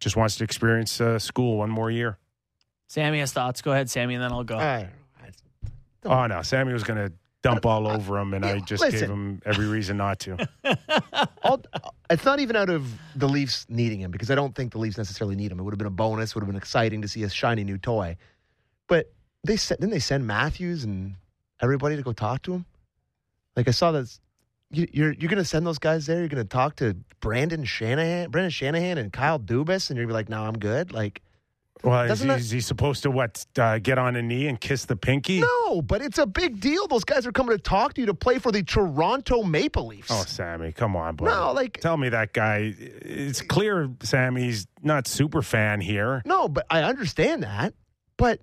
just wants to experience uh, school one more year. Sammy has thoughts. Go ahead, Sammy, and then I'll go. I. Oh no, Sammy was going to dump all over him, and I Yeah, just gave him every reason not to. [laughs] All, it's not even out of the Leafs needing him because I don't think the Leafs necessarily need him. It would have been a bonus. Would have been exciting to see a shiny new toy. But they sent, didn't they send Matthews and everybody to go talk to him? Like I saw that. You, you're you're going to send those guys there. You're going to talk to Brendan Shanahan, Brendan Shanahan, and Kyle Dubas, and you're gonna be like, "No, I'm good." Like, Well, is, he- that- is he supposed to what? Uh, get on a knee and kiss the pinky? no, but it's a big deal. Those guys are coming to talk to you to play for the Toronto Maple Leafs. Oh, Sammy, come on, buddy. no, like Tell me that guy. It's clear Sammy's not super fan here. No, but I understand that. But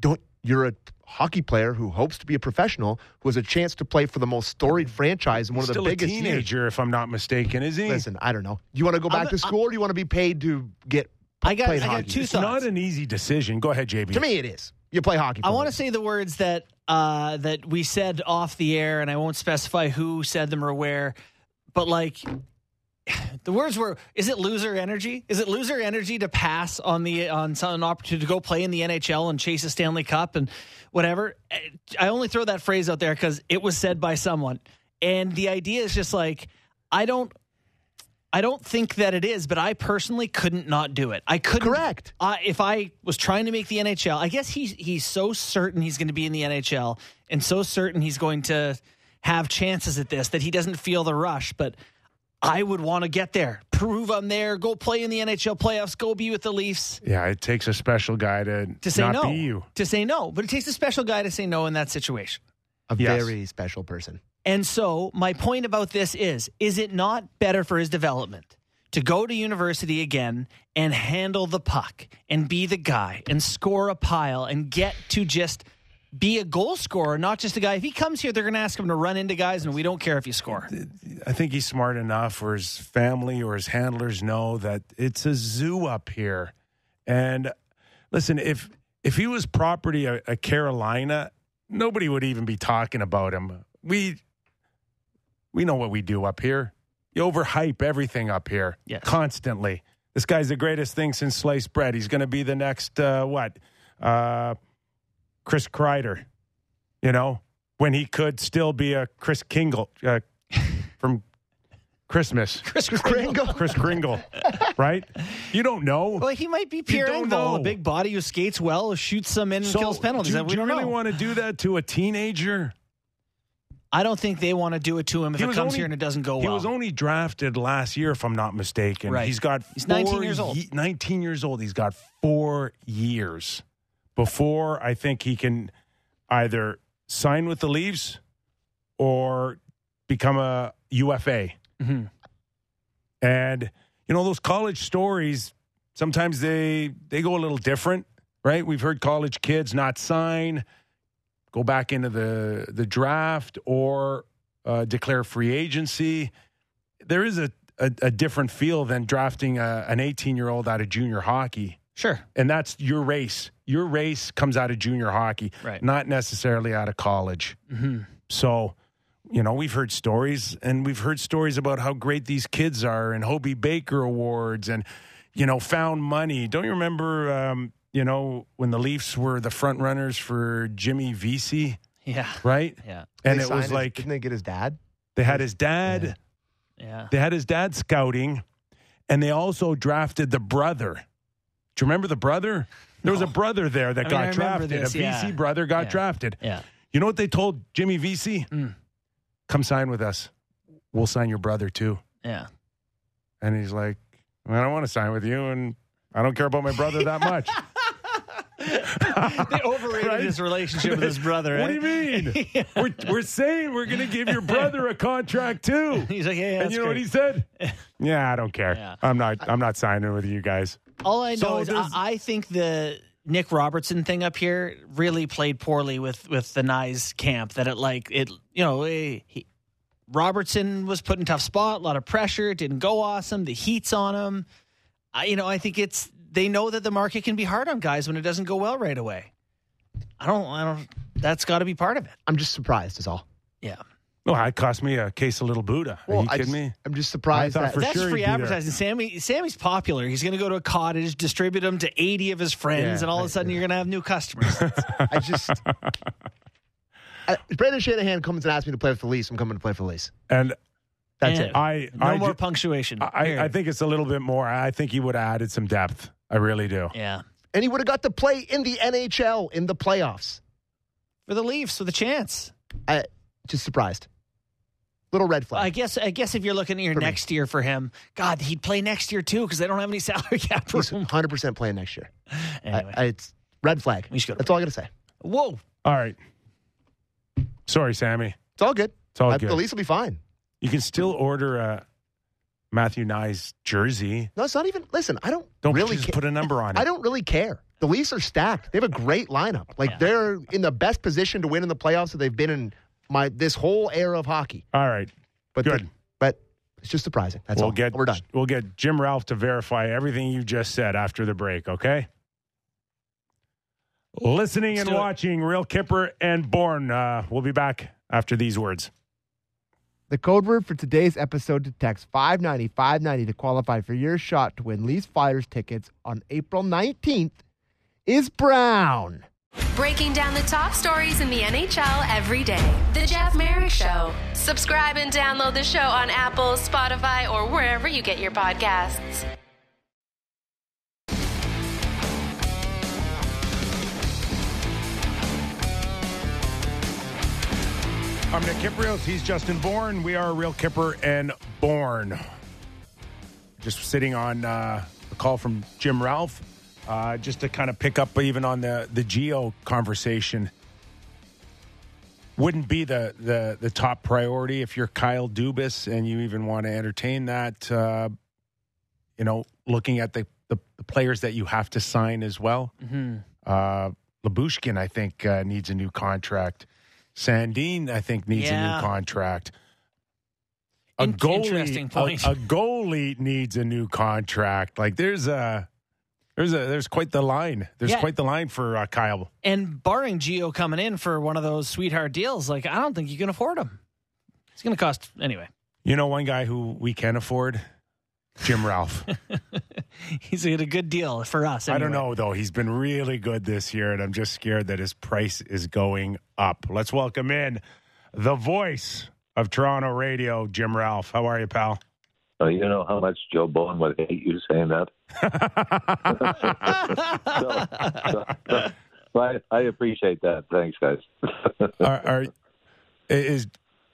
don't you're a hockey player who hopes to be a professional who has a chance to play for the most storied franchise and one of the biggest a years. teenager, if I'm not mistaken, is he? Listen, I don't know. Do you want to go back I'm- to school or do you want to be paid to get I got, I got two it's thoughts. not an easy decision. Go ahead, JB. To me it is. You play hockey. I want to say the words that uh, that we said off the air, and I won't specify who said them or where, but like [sighs] the words were: "Is it loser energy? Is it loser energy to pass on the on some an opportunity to go play in the NHL and chase a Stanley Cup and whatever?" I only throw that phrase out there because it was said by someone, and the idea is just like I don't. I don't think that it is, but I personally couldn't not do it. I couldn't. Correct. Uh, if I was trying to make the NHL, I guess he's he's so certain he's going to be in the NHL and so certain he's going to have chances at this that he doesn't feel the rush. But I would want to get there, prove I'm there, go play in the NHL playoffs, go be with the Leafs. Yeah, it takes a special guy to, To say not no, be you. to say no, but it takes a special guy to say no in that situation. a Yes. very special person. And so, my point about this is is it not better for his development to go to university again and handle the puck and be the guy and score a pile and get to just be a goal scorer, not just a guy. If he comes here, they're going to ask him to run into guys, and we don't care if you score. I think he's smart enough, or his family or his handlers know that it's a zoo up here. And listen, if if he was property of, of Carolina, nobody would even be talking about him. We we know what we do up here. You overhype everything up here Yes. constantly. This guy's the greatest thing since sliced bread. He's going to be the next uh, what? Uh, Chris Kreider. You know, when he could still be a Chris Kingle uh, [laughs] from Christmas. Chris Kringle. Chris Kringle, right? You don't know. Well, he might be Pierre don't Engvall, a big body who skates well, shoots some in and So, kills penalties. Do, we do you really know. want to do that to a teenager? I don't think they want to do it to him if He it comes only- here and it doesn't go He well. was only drafted last year, if I'm not mistaken. Right. He's got He's 19 years old. ye- 19 years old. He's got four years before I think he can either sign with the Leafs or become a UFA. Mhm. And you know those college stories sometimes they they go a little different, right? We've heard college kids not sign, go back into the the draft or uh, declare free agency. There is a, a, a different feel than drafting a, an 18 year old out of junior hockey Sure. and that's your race. Your race comes out of junior hockey, Right. not necessarily out of college. hmm So, you know, we've heard stories, and we've heard stories about how great these kids are, and Hobey Baker awards, and you know, found money. Don't you remember? Um, you know, when the Leafs were the front runners for Jimmy Vesey, Yeah. right? Yeah. And They it signed was his- like didn't they get his dad? they had his dad. Yeah. They had his dad scouting, and they also drafted the brother. Do you remember the brother? There was a brother there that I got I remember drafted. this, a yeah. Vesey brother got Yeah. drafted. Yeah. You know what they told Jimmy Vesey? Mm. Come sign with us. We'll sign your brother too. Yeah. And he's like, I don't want to sign with you, and I don't care about my brother that [laughs] much. [laughs] They overrated Right? his relationship with his brother. what do eh? you mean? [laughs] we're, we're saying we're going to give your brother a contract too. [laughs] He's like, yeah, and you know what he said? Yeah, I don't care. Yeah. I'm not. I'm not signing with you guys. All I know So is I, I think the Nick Robertson thing up here really played poorly with with the Knies camp. That it like it, you know, eh, he, Robertson was put in a tough spot, a lot of pressure, didn't go awesome. The heat's on him. I, you know, I think it's they know that the market can be hard on guys when it doesn't go well right away. I don't. I don't. That's got to be part of it. I'm just surprised. Is all. Yeah, Oh, it cost me a case of little Buddha. Are you I kidding just, me? I'm just surprised I thought that for that's sure free he'd be there. advertising. Sammy, Sammy's popular. He's going to go to a cottage, distribute them to 80 of his friends, Yeah, and all of a sudden you're going to have new customers. [laughs] I just. I, Brendan Shanahan comes and asks me to play for the Leafs, I'm coming to play for the Leafs. And That's And it. I, no I, more ju- punctuation. I, I think it's a little bit more. I think he would have added some depth. I really do. yeah. And he would have got to play in the NHL in the playoffs. For the Leafs with a chance. I just surprised. Little red flag. I guess I guess if you're looking at your For me. next year for him, God, he'd play next year too because they don't have any [laughs] salary cap He's room. 100% playing next year. [laughs] Anyway. I, I, it's red flag. We should go to That's all I got to say. Whoa. All right. Sorry, Sammy. It's all good. It's all I- good. The Leafs will be fine. You can still order a Matthew Knies jersey. No, it's not even. Listen, I don't, Don't really just ca- put a number on [laughs] it. I don't really care. The Leafs are stacked. They have a great lineup. Like Yeah. they're in the best position to win in the playoffs that they've been in my this whole era of hockey. All right. But Good. the- but it's just surprising. That's we'll all. get We're done. We'll get Jim Ralph to verify everything you just said after the break. Okay. Listening Let's and watching Real Kyper and Bourne. Uh, we'll be back after these words. The code word for today's episode to text 590 590 to qualify for your shot to win Leafs Flyers tickets on April 19th is Brown. Breaking down the top stories in the NHL every day. The Jeff Marek Show. Subscribe and download the show on Apple, Spotify, or wherever you get your podcasts. I'm Nick Kypreos. He's Justin Bourne. We are a Real Kyper and Bourne. Just sitting on uh, a call from Jim Ralph, uh, just to kind of pick up even on the the Gio conversation. Wouldn't be the, the the top priority if you're Kyle Dubas and you even want to entertain that. Uh, you know, looking at the, the the players that you have to sign as well. Mm-hmm. Uh, Lyubushkin, I think, uh, needs a new contract. Sandin, I think, needs a new contract. A In- goalie, a- A, goalie needs a new contract. Like there's a, there's a, there's quite the line. There's Yeah. quite the line for uh, Kyle. And barring Gio coming in for one of those sweetheart deals, like I don't think you can afford him. It's going to cost anyway. You know, one guy who we can afford, Jim Ralph. [laughs] He's at a good deal for us. I don't know though. He's been really good this year, and I'm just scared that his price is going up. Let's welcome in the voice of Toronto radio, Jim Ralph. How are you, pal? Oh, you know how much Joe Bowen would hate you saying that. [laughs] so, so, so, I, I appreciate that. Thanks, guys. are, are is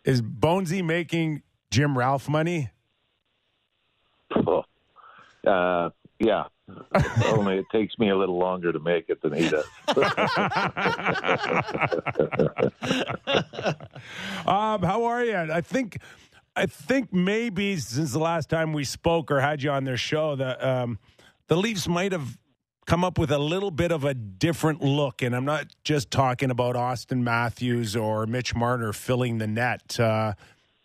is Bonesy making Jim Ralph money? Uh, Yeah. Only it takes me a little longer to make it than he does. [laughs] um, how are you? I think, I think maybe since the last time we spoke or had you on their show, the um, the Leafs might have come up with a little bit of a different look, and I'm not just talking about Auston Matthews or Mitch Marner filling the net. Uh,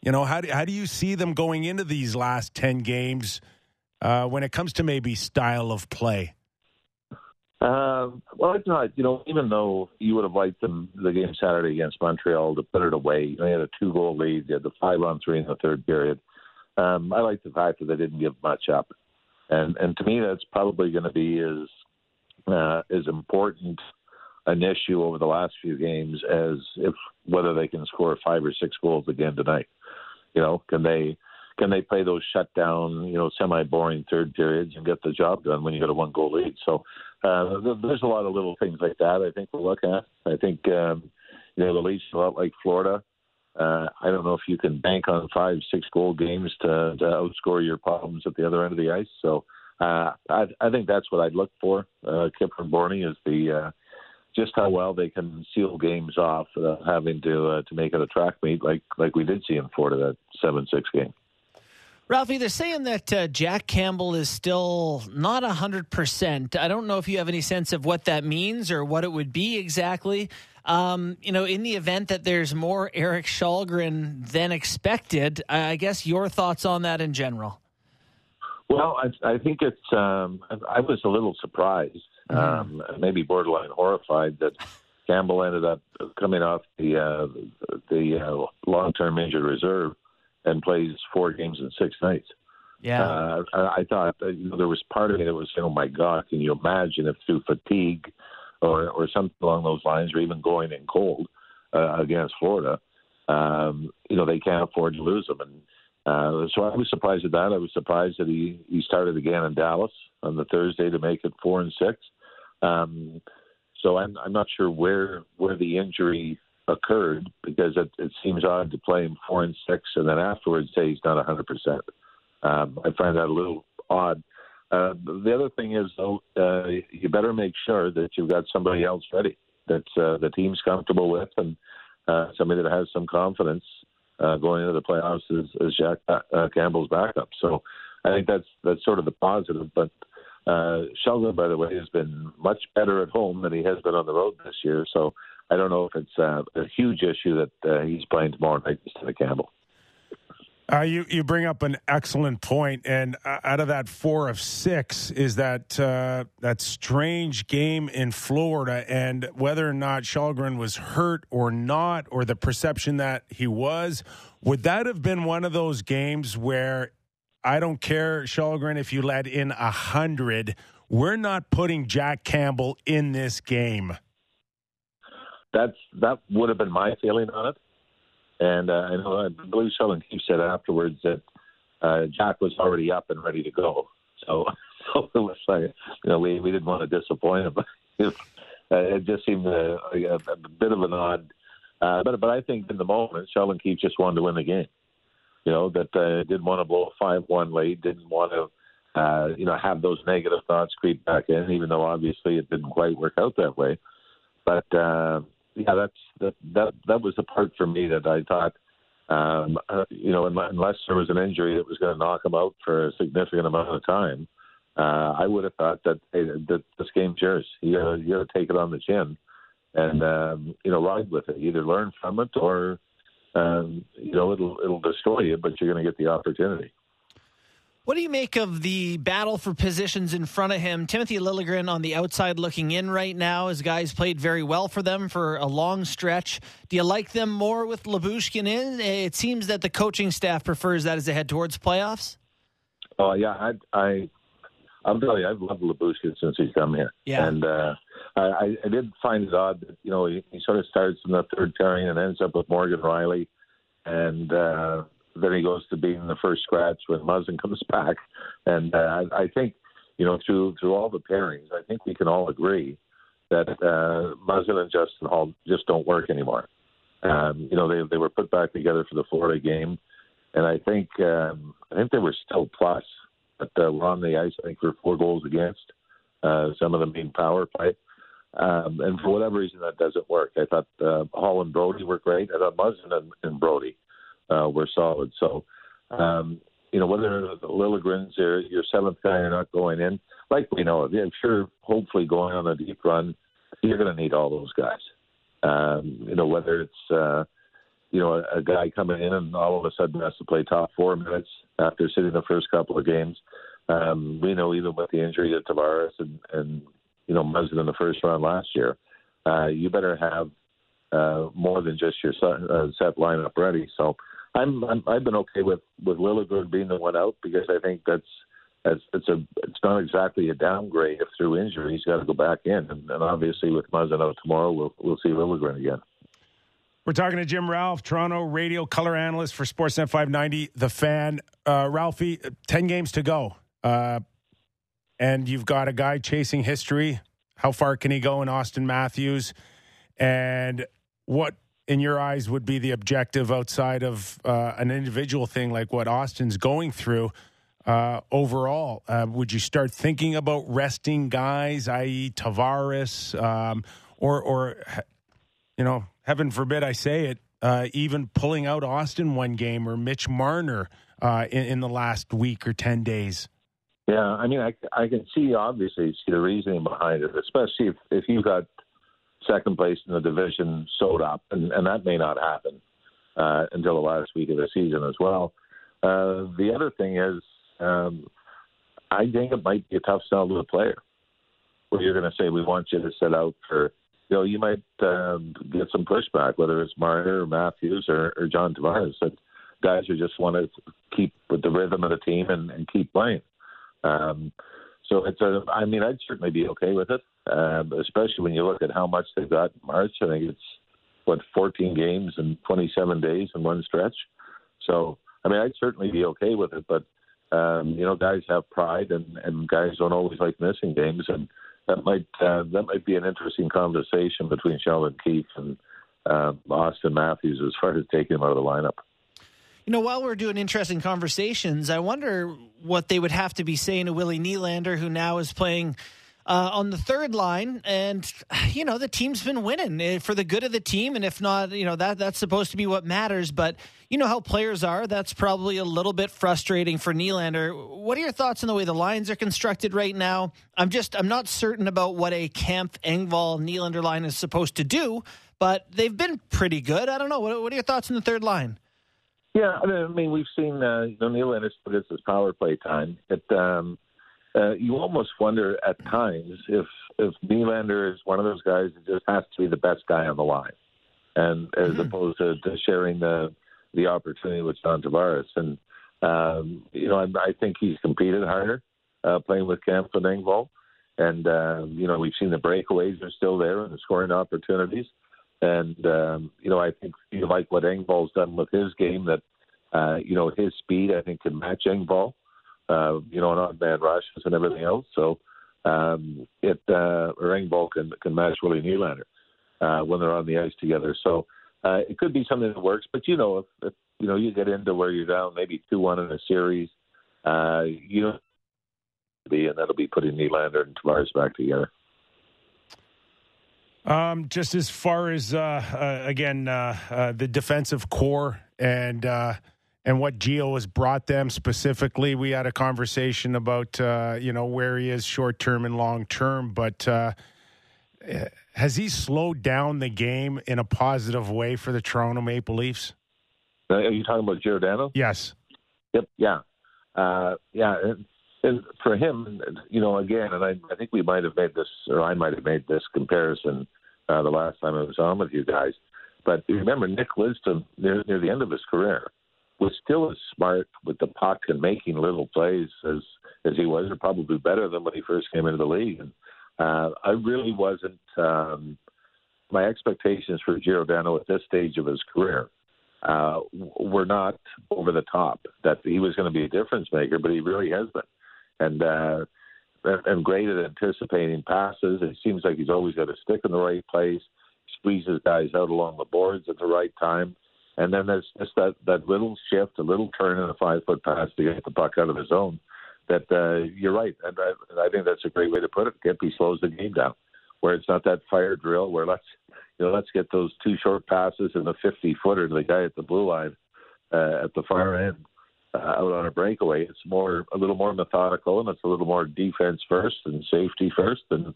you know, how do, how do you see them going into these last ten games uh, when it comes to maybe style of play? Uh, well, it's not. You know, even though you would have liked them the game Saturday against Montreal to put it away, they had a two-goal lead. They had the five on three in the third period. Um, I like the fact that they didn't give much up, and and to me, that's probably going to be as uh, as important an issue over the last few games as if whether they can score five or six goals again tonight. You know, can they can they play those shutdown, you know, semi-boring third periods and get the job done when you got a one-goal lead? So uh, there's a lot of little things like that. I think we'll look at. I think um, you know the Leafs a lot like Florida. Uh, I don't know if you can bank on five, six goal games to, to outscore your problems at the other end of the ice. So uh, I, I think that's what I'd look for. Uh, Kyper and Borney is the uh, just how well they can seal games off, uh, having to uh, to make it a track meet like like we did see in Florida that seven six game. Ralphie, they're saying that uh, Jack Campbell is still not 100%. I don't know if you have any sense of what that means or what it would be exactly. Um, you know, in the event that there's more Erik Kallgren than expected, I guess your thoughts on that in general. Well, I, I think it's. Um, I was a little surprised, mm-hmm. um, maybe borderline horrified that Campbell ended up coming off the uh, the uh, long term injured reserve and plays four games in six nights. Yeah, uh, I, thought uh, you know, there was part of me that was saying, "Oh my God, can you imagine if through fatigue or or something along those lines, or even going in cold uh, against Florida, um, you know they can't afford to lose them." And uh, so I was surprised at that. I was surprised that he he started again in Dallas on the Thursday to make it four and six. Um, so I'm I'm not sure where where the injury occurred because it, it seems odd to play him four and six and then afterwards say he's not 100%. Um, I find that a little odd. Uh, the other thing is, though, uh, you better make sure that you've got somebody else ready that uh, the team's comfortable with and uh, somebody that has some confidence uh, going into the playoffs as, as Jack uh, Campbell's backup. So I think that's that's sort of the positive. But uh, Sheldon, by the way, has been much better at home than he has been on the road this year. So I don't know if it's uh, a huge issue that uh, he's playing tomorrow night instead of Campbell. Uh, you you bring up an excellent point, and uh, out of that four of six is that uh, that strange game in Florida, and whether or not Kallgren was hurt or not, or the perception that he was, would that have been one of those games where I don't care, Kallgren, if you let in a hundred, we're not putting Jack Campbell in this game that's that would have been my feeling on it. And uh, I know I believe Sheldon Keefe said afterwards that uh, Jack was already up and ready to go. So, [laughs] so it was like you know we we didn't want to disappoint him. it, [laughs] uh, it just seemed a, a, a bit of an odd. Uh, but but I think in the moment Sheldon Keefe just wanted to win the game. You know that uh, didn't want to blow a five-one lead, didn't want to uh, you know have those negative thoughts creep back in, even though obviously it didn't quite work out that way. But uh, yeah, that's that that that was the part for me that I thought, um, uh, you know, unless there was an injury that was going to knock him out for a significant amount of time, uh, I would have thought that hey, that this game's yours. You got you got to take it on the chin, and um, you know, ride with it. Either learn from it or, um, you know, it'll it'll destroy you, but you're going to get the opportunity. What do you make of the battle for positions in front of him? Timothy Liljegren on the outside looking in right now. His guys played very well for them for a long stretch. Do you like them more with Lyubushkin in? It seems that the coaching staff prefers that as they head towards playoffs. Oh yeah, I, I I'll tell you, I've loved Lyubushkin since he's come here. Yeah. And uh, I, I did find it odd that you know he, he sort of starts in the third pairing and ends up with Morgan Rielly. and uh, then he goes to being the first scratch when Muzzin comes [laughs] back. And uh, I, think, you know, through through all the pairings, I think we can all agree that uh, Muzzin and Justin Holl just don't work anymore. Um, you know, they they were put back together for the Florida game, and I think um, I think they were still plus but uh, were on the ice, I think, for four goals against, uh, some of them being power play. Um, and for whatever reason, that doesn't work. I thought uh, Holl and Brodie were great. I thought Muzzin and, and Brodie uh, were solid. So, um, you know, whether the Liljegren's your, your seventh guy or not going in, like we know, I'm sure, hopefully going on a deep run, you're going to need all those guys. Um, you know, whether it's, uh, you know, a, a guy coming in and all of a sudden has to play top four minutes after sitting the first couple of games. Um, we know even with the injury to Tavares and, and you know, Muzzin in the first round last year, uh, you better have uh, more than just your set, uh, set lineup ready. So I'm, I'm I've been okay with with Liljegren being the one out because I think that's it's it's a it's not exactly a downgrade if through injury he's got to go back in, and, and obviously with Muzzin out tomorrow, we'll we'll see Liljegren again. We're talking to Jim Ralph, Toronto radio color analyst for Sportsnet 590, The Fan. Uh, Ralphie, 10 games to go. Uh, and you've got a guy chasing history. How far can he go in Auston Matthews? And what, in your eyes, would be the objective outside of uh, an individual thing like what Auston's going through uh, overall? Uh, would you start thinking about resting guys, i.e., Tavares, um, or, or, you know, heaven forbid I say it, uh, even pulling out Auston one game or Mitch Marner uh, in, in the last week or 10 days? Yeah, I mean, I, I can see obviously see the reasoning behind it, especially if, if you got second place in the division sewed up, and, and that may not happen uh, until the last week of the season as well. Uh, the other thing is, um, I think it might be a tough sell to a player where you're going to say we want you to sit out for, you know, you might um, get some pushback, whether it's Marner or Matthews or, or John Tavares, that guys who just want to keep with the rhythm of the team and, and keep playing. Um, so it's a. I mean, I'd certainly be okay with it, um, especially when you look at how much they've got in March. I think it's what 14 games in 27 days in one stretch. So I mean, I'd certainly be okay with it, but um, you know, guys have pride, and, and guys don't always like missing games, and that might uh, that might be an interesting conversation between Sheldon Keefe and uh, Auston Matthews as far as taking him out of the lineup. You know, while we're doing interesting conversations, I wonder what they would have to be saying to Willie Nylander, who now is playing uh, on the third line, and you know the team's been winning eh, for the good of the team, and if not, you know that that's supposed to be what matters. But you know how players are; that's probably a little bit frustrating for Nylander. What are your thoughts on the way the lines are constructed right now? I'm just I'm not certain about what a Kampf Engvall Nylander line is supposed to do, but they've been pretty good. I don't know. What, what are your thoughts on the third line? Yeah, I mean, we've seen uh, you know Nylander still gets his power play time. It um, uh, you almost wonder at times if if Nylander is one of those guys that just has to be the best guy on the line, and as mm-hmm. opposed to, to sharing the the opportunity with John Tavares. And um, you know, I, I think he's competed harder uh, playing with Kampf and Engvall. And uh, you know, we've seen the breakaways are still there and the scoring opportunities. And um, you know, I think you like what Engvall's done with his game. That uh, you know, his speed I think can match Engvall. Uh, you know, on man rushes and everything else. So um, it uh, Engvall can can match Willie Nylander uh, when they're on the ice together. So uh, it could be something that works. But you know, if, if you know you get into where you're down maybe two one in a series, uh, you know, be and that'll be putting Nylander and Tavares back together. Um, just as far as uh, uh, again uh, uh the defensive corps and uh, and what Gio has brought them specifically, we had a conversation about uh, you know where he is short term and long term, but has he slowed down the game in a positive way for the Toronto Maple Leafs? Are you talking about Giordano? Yes. Yep. Yeah. yeah. And, and for him, you know, again, and I, I think we might have made this, or I might have made this comparison uh, the last time I was on with you guys. But remember, Nick Lidstrom, near, near the end of his career, was still as smart with the puck and making little plays as as he was, or probably better than when he first came into the league. And uh, I really wasn't. Um, my expectations for Giordano at this stage of his career uh, were not over the top. That he was going to be a difference maker, but he really has been. And uh, and great at anticipating passes. It seems like he's always got a stick in the right place, squeezes guys out along the boards at the right time. And then there's just that, that little shift, a little turn in a five foot pass to get the puck out of the zone that uh, you're right, and I, and I think that's a great way to put it. Gimpy slows the game down, where it's not that fire drill where let's you know let's get those two short passes and the 50 footer to the guy at the blue line uh, at the far end uh, out on a breakaway. It's more a little more methodical and it's a little more defense first and safety first, and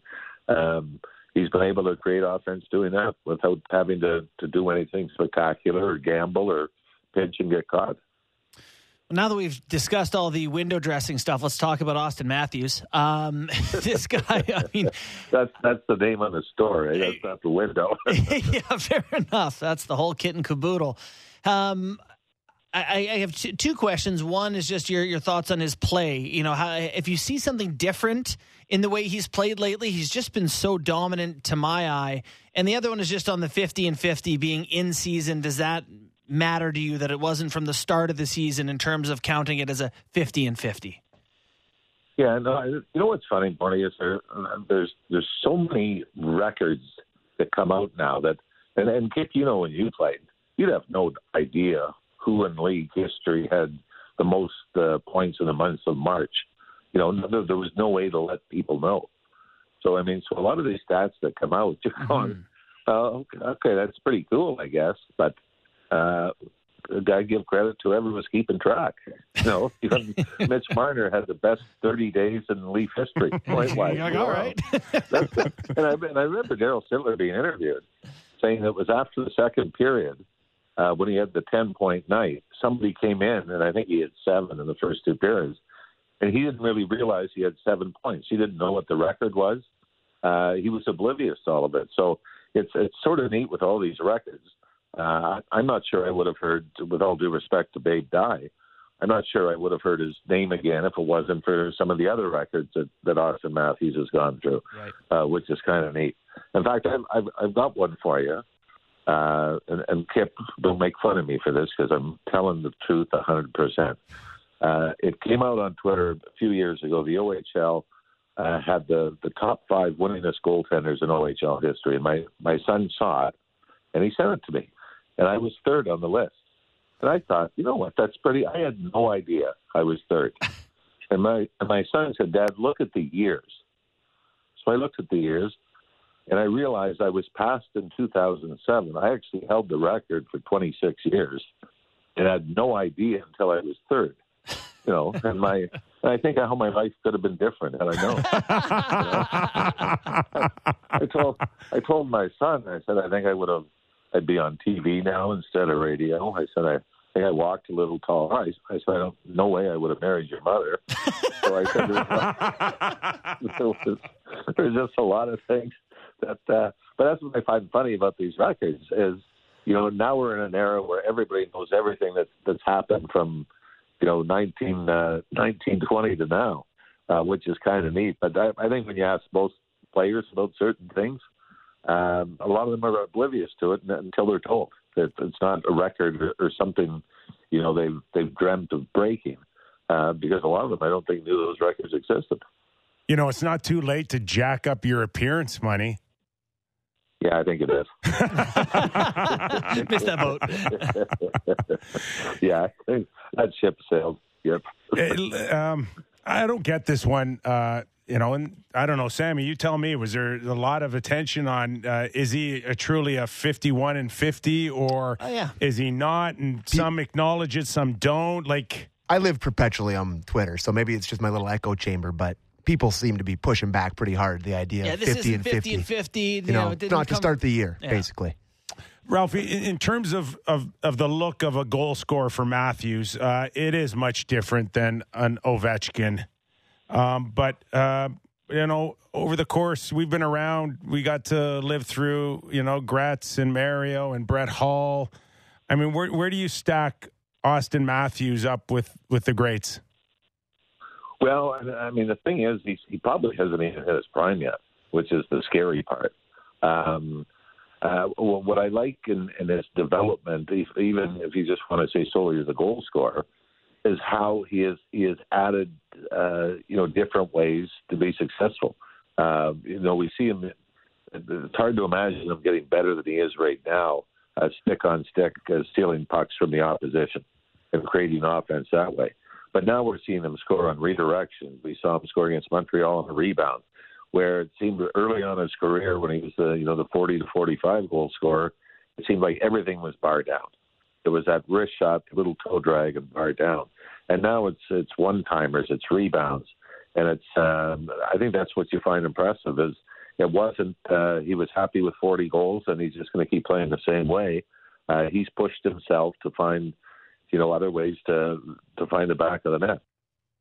um, he's been able to create offense doing that without having to to do anything spectacular or gamble or pinch and get caught. Now that we've discussed all the window dressing stuff, let's talk about Auston Matthews. Um, [laughs] this guy, I mean, [laughs] that's that's the name on the store. Right? That's not the window. [laughs] yeah, fair enough. That's the whole kit and caboodle. Um, I, I have two questions. One is just your your thoughts on his play. You know, how, if you see something different in the way he's played lately, he's just been so dominant to my eye. And the other one is just on the fifty and fifty being in season. Does that matter to you that it wasn't from the start of the season in terms of counting it as a 50 and 50? Yeah, no, you know what's funny, Barney, is there, there's there's so many records that come out now that, and, and Kip, you know, when you played, you'd have no idea who in league history had the most uh, points in the month of March. You know, there, there was no way to let people know. So I mean, so a lot of these stats that come out, [laughs] you're going, mm-hmm. oh, okay, that's pretty cool, I guess, but uh, I give credit to whoever was keeping track. [laughs] You know, [laughs] even Mitch Marner had the best 30 days in Leaf history. Point wise, like, all right. and, I, and I remember Daryl Sittler being interviewed saying it was after the second period uh, when he had the 10 point night. Somebody came in, and I think he had seven in the first two periods, and he didn't really realize he had seven points. He didn't know what the record was. Uh, he was oblivious to all of it. So it's it's sort of neat with all these records uh, I'm not sure I would have heard, with all due respect to Babe Dye, I'm not sure I would have heard his name again if it wasn't for some of the other records that, that Auston Matthews has gone through, right. uh, which is kind of neat. In fact, I've, I've, I've got one for you. Uh, and, and Kip, don't make fun of me for this because I'm telling the truth 100%. Uh, it came out on Twitter a few years ago. The OHL uh, had the, the top five winningest goaltenders in OHL history, and my, my son saw it, and he sent it to me and I was third on the list. And I thought, you know what, that's pretty. I had no idea I was third. [laughs] and my and my son said, Dad, look at the years. So I looked at the years, and I realized I was passed in 2007. I actually held the record for 26 years, and had no idea until I was third. You know, and my I think how my life could have been different had I known. you know? I told I told my son, I said, I think I would have I'd be on TV now instead of radio. I said I, I think I walked a little taller. I, I said I no way I would have married your mother. so I said there's just [laughs] a lot of things that. Uh, but that's what I find funny about these records is you know now we're in an era where everybody knows everything that's that's happened from you know 19 uh, 1920 to now, uh, which is kind of neat. But I, I think when you ask most players about certain things um, a lot of them are oblivious to it until they're told that it's not a record or, or something, you know, they've they've dreamt of breaking. Uh, because a lot of them, I don't think, knew those records existed. You know, it's not too late to jack up your appearance money. Yeah, I think it is. [laughs] Missed that boat. [laughs] yeah, that ship sailed. Yep. um, I don't get this one. Uh, you know, and I don't know, Sammy, you tell me, was there a lot of attention on uh, is he a, truly a 51 and 50 or oh, yeah. is he not? And some acknowledge it, some don't. Like, I live perpetually on Twitter, so maybe it's just my little echo chamber, but people seem to be pushing back pretty hard the idea yeah, of 50 and 50. 50 and 50. You, you know, know not to come... start the year, yeah. basically. Ralphie, in, terms of, of, of the look of a goal scorer for Matthews, uh, it is much different than an Ovechkin. Um, but uh, you know, over the course we've been around, we got to live through you know Gretz and Mario and Brett Hull. I mean, where where do you stack Auston Matthews up with with the greats? Well, I mean, the thing is, he, he probably hasn't even hit his prime yet, which is the scary part. Um, uh, what I like in, in his development, even if you just want to say solely as a goal scorer, is how he has he has added uh, you know different ways to be successful. Uh, you know, we see him. It's hard to imagine him getting better than he is right now, uh, stick on stick, uh, stealing pucks from the opposition and creating offense that way. But now we're seeing him score on redirection. We saw him score against Montreal on a rebound, where it seemed early on in his career when he was the you know the 40 to 45 goal scorer, it seemed like everything was bar down. It was that wrist shot, little toe drag, and bar down. And now it's it's one timers, it's rebounds, and it's um, I think that's what you find impressive is it wasn't uh, he was happy with 40 goals and he's just going to keep playing the same way. Uh, he's pushed himself to find you know other ways to to find the back of the net.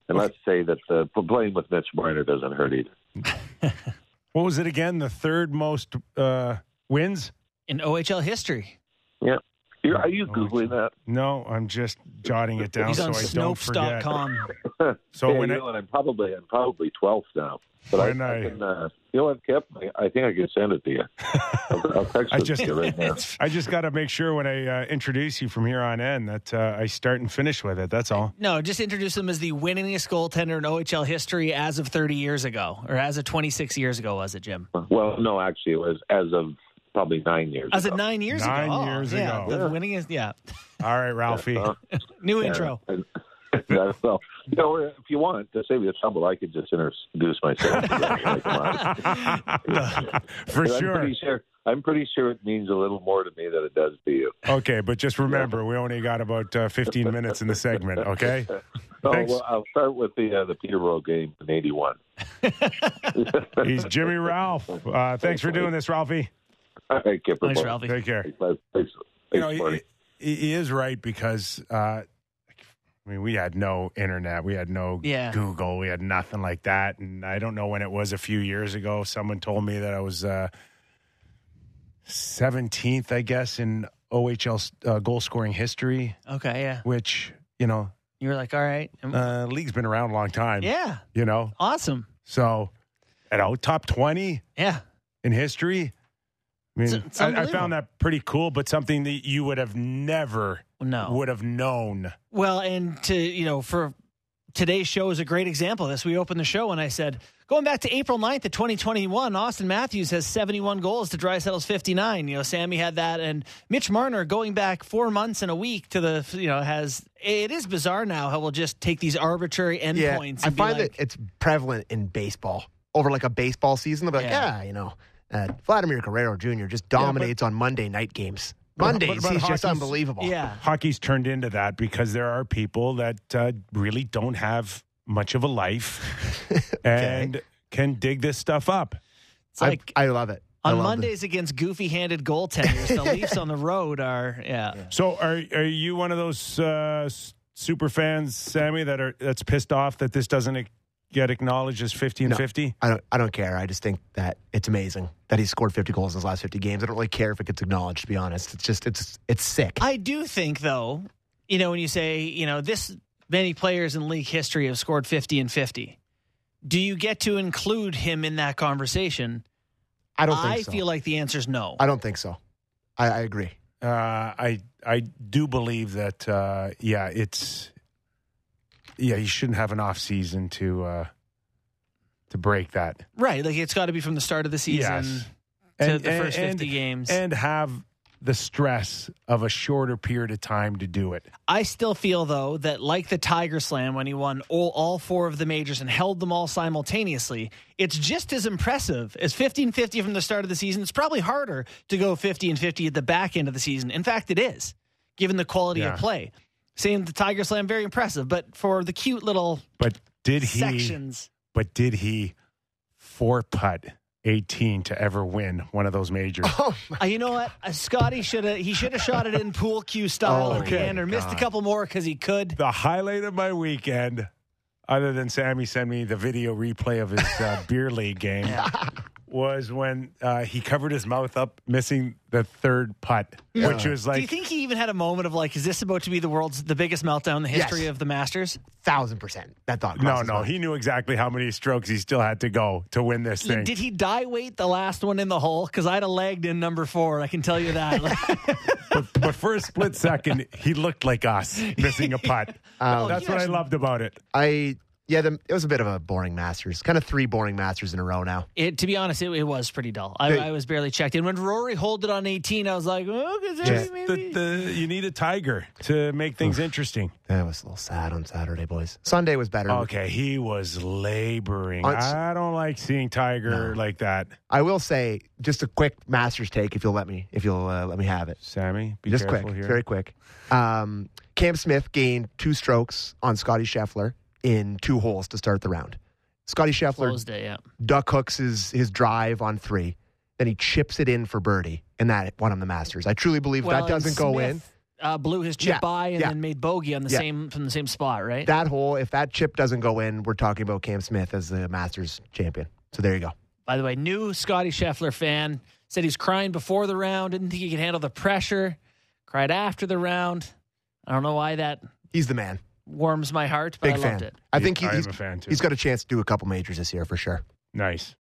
And let's say that uh, playing with Mitch Marner doesn't hurt either. [laughs] What was it again? The third most uh, wins? In OHL history. Yeah. You're, are you googling that? No, I'm just jotting it down He's so on I don't forget. Snopes.com. [laughs] So yeah, when you I, know, and I'm probably I'm probably 12th now. But I, When I- I can, uh, you know what, Kip? I, I think I can send it to you. [laughs] I'll, I'll text I it just to you right now. [laughs] I just got to make sure when I uh, introduce you from here on in that uh, I start and finish with it. That's all. No, just introduce him as the winningest goaltender in OHL history as of 30 years ago, or as of 26 years ago, was it, Jim? Well, no, actually, it was as of probably nine years As ago. of nine years Nine ago. Oh, years yeah, ago. The winningest, yeah. [laughs] All right, Ralphie. Uh, [laughs] New yeah, intro. and- [laughs] yeah, well, you know, if you want to save you the trouble, I could just introduce myself. For I'm sure. pretty sure. I'm pretty sure it means a little more to me than it does to you. Okay, but just remember, we only got about uh, 15 minutes in the segment. Okay. Oh, Thanks. well, I'll start with the uh, the Peterborough game in '81. He's Jimmy Ralph. Uh, thanks for doing this, Ralphie. All right, Kipper. Thanks. Ralphie. Take care. Thanks, thanks, thanks, You know, he, he is right because uh, I mean, we had no internet, we had no Yeah. Google, we had nothing like that, and I don't know when it was. A few years ago, someone told me that I was uh, 17th, I guess, in OHL uh, goal scoring history, Okay, yeah. which you know, You were like, all right. uh, league's been around a long time. yeah, you know, awesome. so you know, top 20 Yeah. in history. I mean, It's- it's I, I found that pretty cool, but something that you would have never No. would have known. Well, and to, you know, for today's show is a great example of this. We opened the show and I said, going back to April 9th of 2021, Auston Matthews has 71 goals to Draisaitl's 59. You know, Sammy had that. And Mitch Marner going back four months and a week to the, you know, has, it is bizarre now how we'll just take these arbitrary endpoints. Yeah, I find like, that it's prevalent in baseball. Over like a baseball season, they'll be like, Yeah. yeah, you know, uh, Vladimir Guerrero Jr. just dominates on Monday night games. Mondays, but- but he's just hockey's- unbelievable. yeah. Hockey's turned into that because there are people that uh, really don't have much of a life [laughs] and can dig this stuff up. It's like I, I love it. I on love Mondays against goofy handed goaltenders, the [laughs] Leafs on the road are, yeah. So, are are you one of those uh, super fans, Sammy, that are that's pissed off that this doesn't ac- get acknowledged as fifty and No. fifty? I don't. I don't care. I just think that it's amazing that he scored 50 goals in his last 50 games. I don't really care if it gets acknowledged. To be honest, it's just it's it's sick. I do think, though, you know, when you say, you know, this many players in league history have scored 50 and 50, do you get to include him in that conversation? I don't think I so. feel like the answer is no. I don't think so. I, I agree. Uh, I I do believe that. Uh, yeah, it's yeah. You shouldn't have an off season to uh, to break that. right. Like it's got to be from the start of the season Yes. to And- the and- first 50 and- games. and have the stress of a shorter period of time to do it. I still feel, though, that like the Tiger Slam when he won all, all four of the majors and held them all simultaneously, it's just as impressive as 50 and 50 from the start of the season. It's probably harder to go 50 and 50 at the back end of the season. In fact, it is, given the quality Yeah. of play. Saying the Tiger Slam, very impressive, but for the cute little But did he? sections. But did he four putt eighteen to ever win one of those majors? [laughs] Oh, Uh, you know what? Uh, Scotty should have he should have shot it in pool cue style Oh, at the okay. end or missed a couple more because he could. the highlight of my weekend, other than Sammy sent me the video replay of his uh, beer league game, [laughs] was when uh, he covered his mouth up, missing the third putt, which was like. Do you think he even had a moment of like, is this about to be the world's the biggest meltdown in the history Yes. of the Masters? thousand percent. That thought. no, no. my- He knew exactly how many strokes he still had to go to win this thing. Did he die weight the last one in the hole? Because I'd have lagged in number four. I can tell you that. [laughs] but for a split second, he looked like us missing a putt. [laughs] Um, That's you what I loved about it. I Yeah, the, it was a bit of a boring Masters. Kind of three boring Masters in a row now. It, to be honest, it, it was pretty dull. I, Hey. I was barely checked in. When Rory holed it on 18, I was like, oh, is there maybe? the, the, you need a tiger to make things interesting. That was a little sad on Saturday, boys. Sunday was better. Okay, he was laboring. On s- I don't like seeing Tiger like that. I will say just a quick Masters take, if you'll let me, if you'll uh, let me have it. Sammy, be just quick, here. very quick. Um, Cam Smith gained two strokes on Scotty Scheffler in two holes to start the round. Scotty Scheffler it, yeah. duck hooks his his drive on three, then he chips it in for birdie, and that won him the Masters. I truly believe Well, that doesn't and go in. Uh, blew his chip Yeah, by and yeah. then made bogey on the same from the same spot, right? That hole, if that chip doesn't go in, we're talking about Cam Smith as the Masters champion. So there you go. By the way, new Scotty Scheffler fan said he's crying before the round, didn't think he could handle the pressure, cried after the round. I don't know why that He's the man. Warms my heart, but Big I fan. loved it. I think he, I am he's, a fan too. he's got a chance to do a couple majors this year for sure. nice.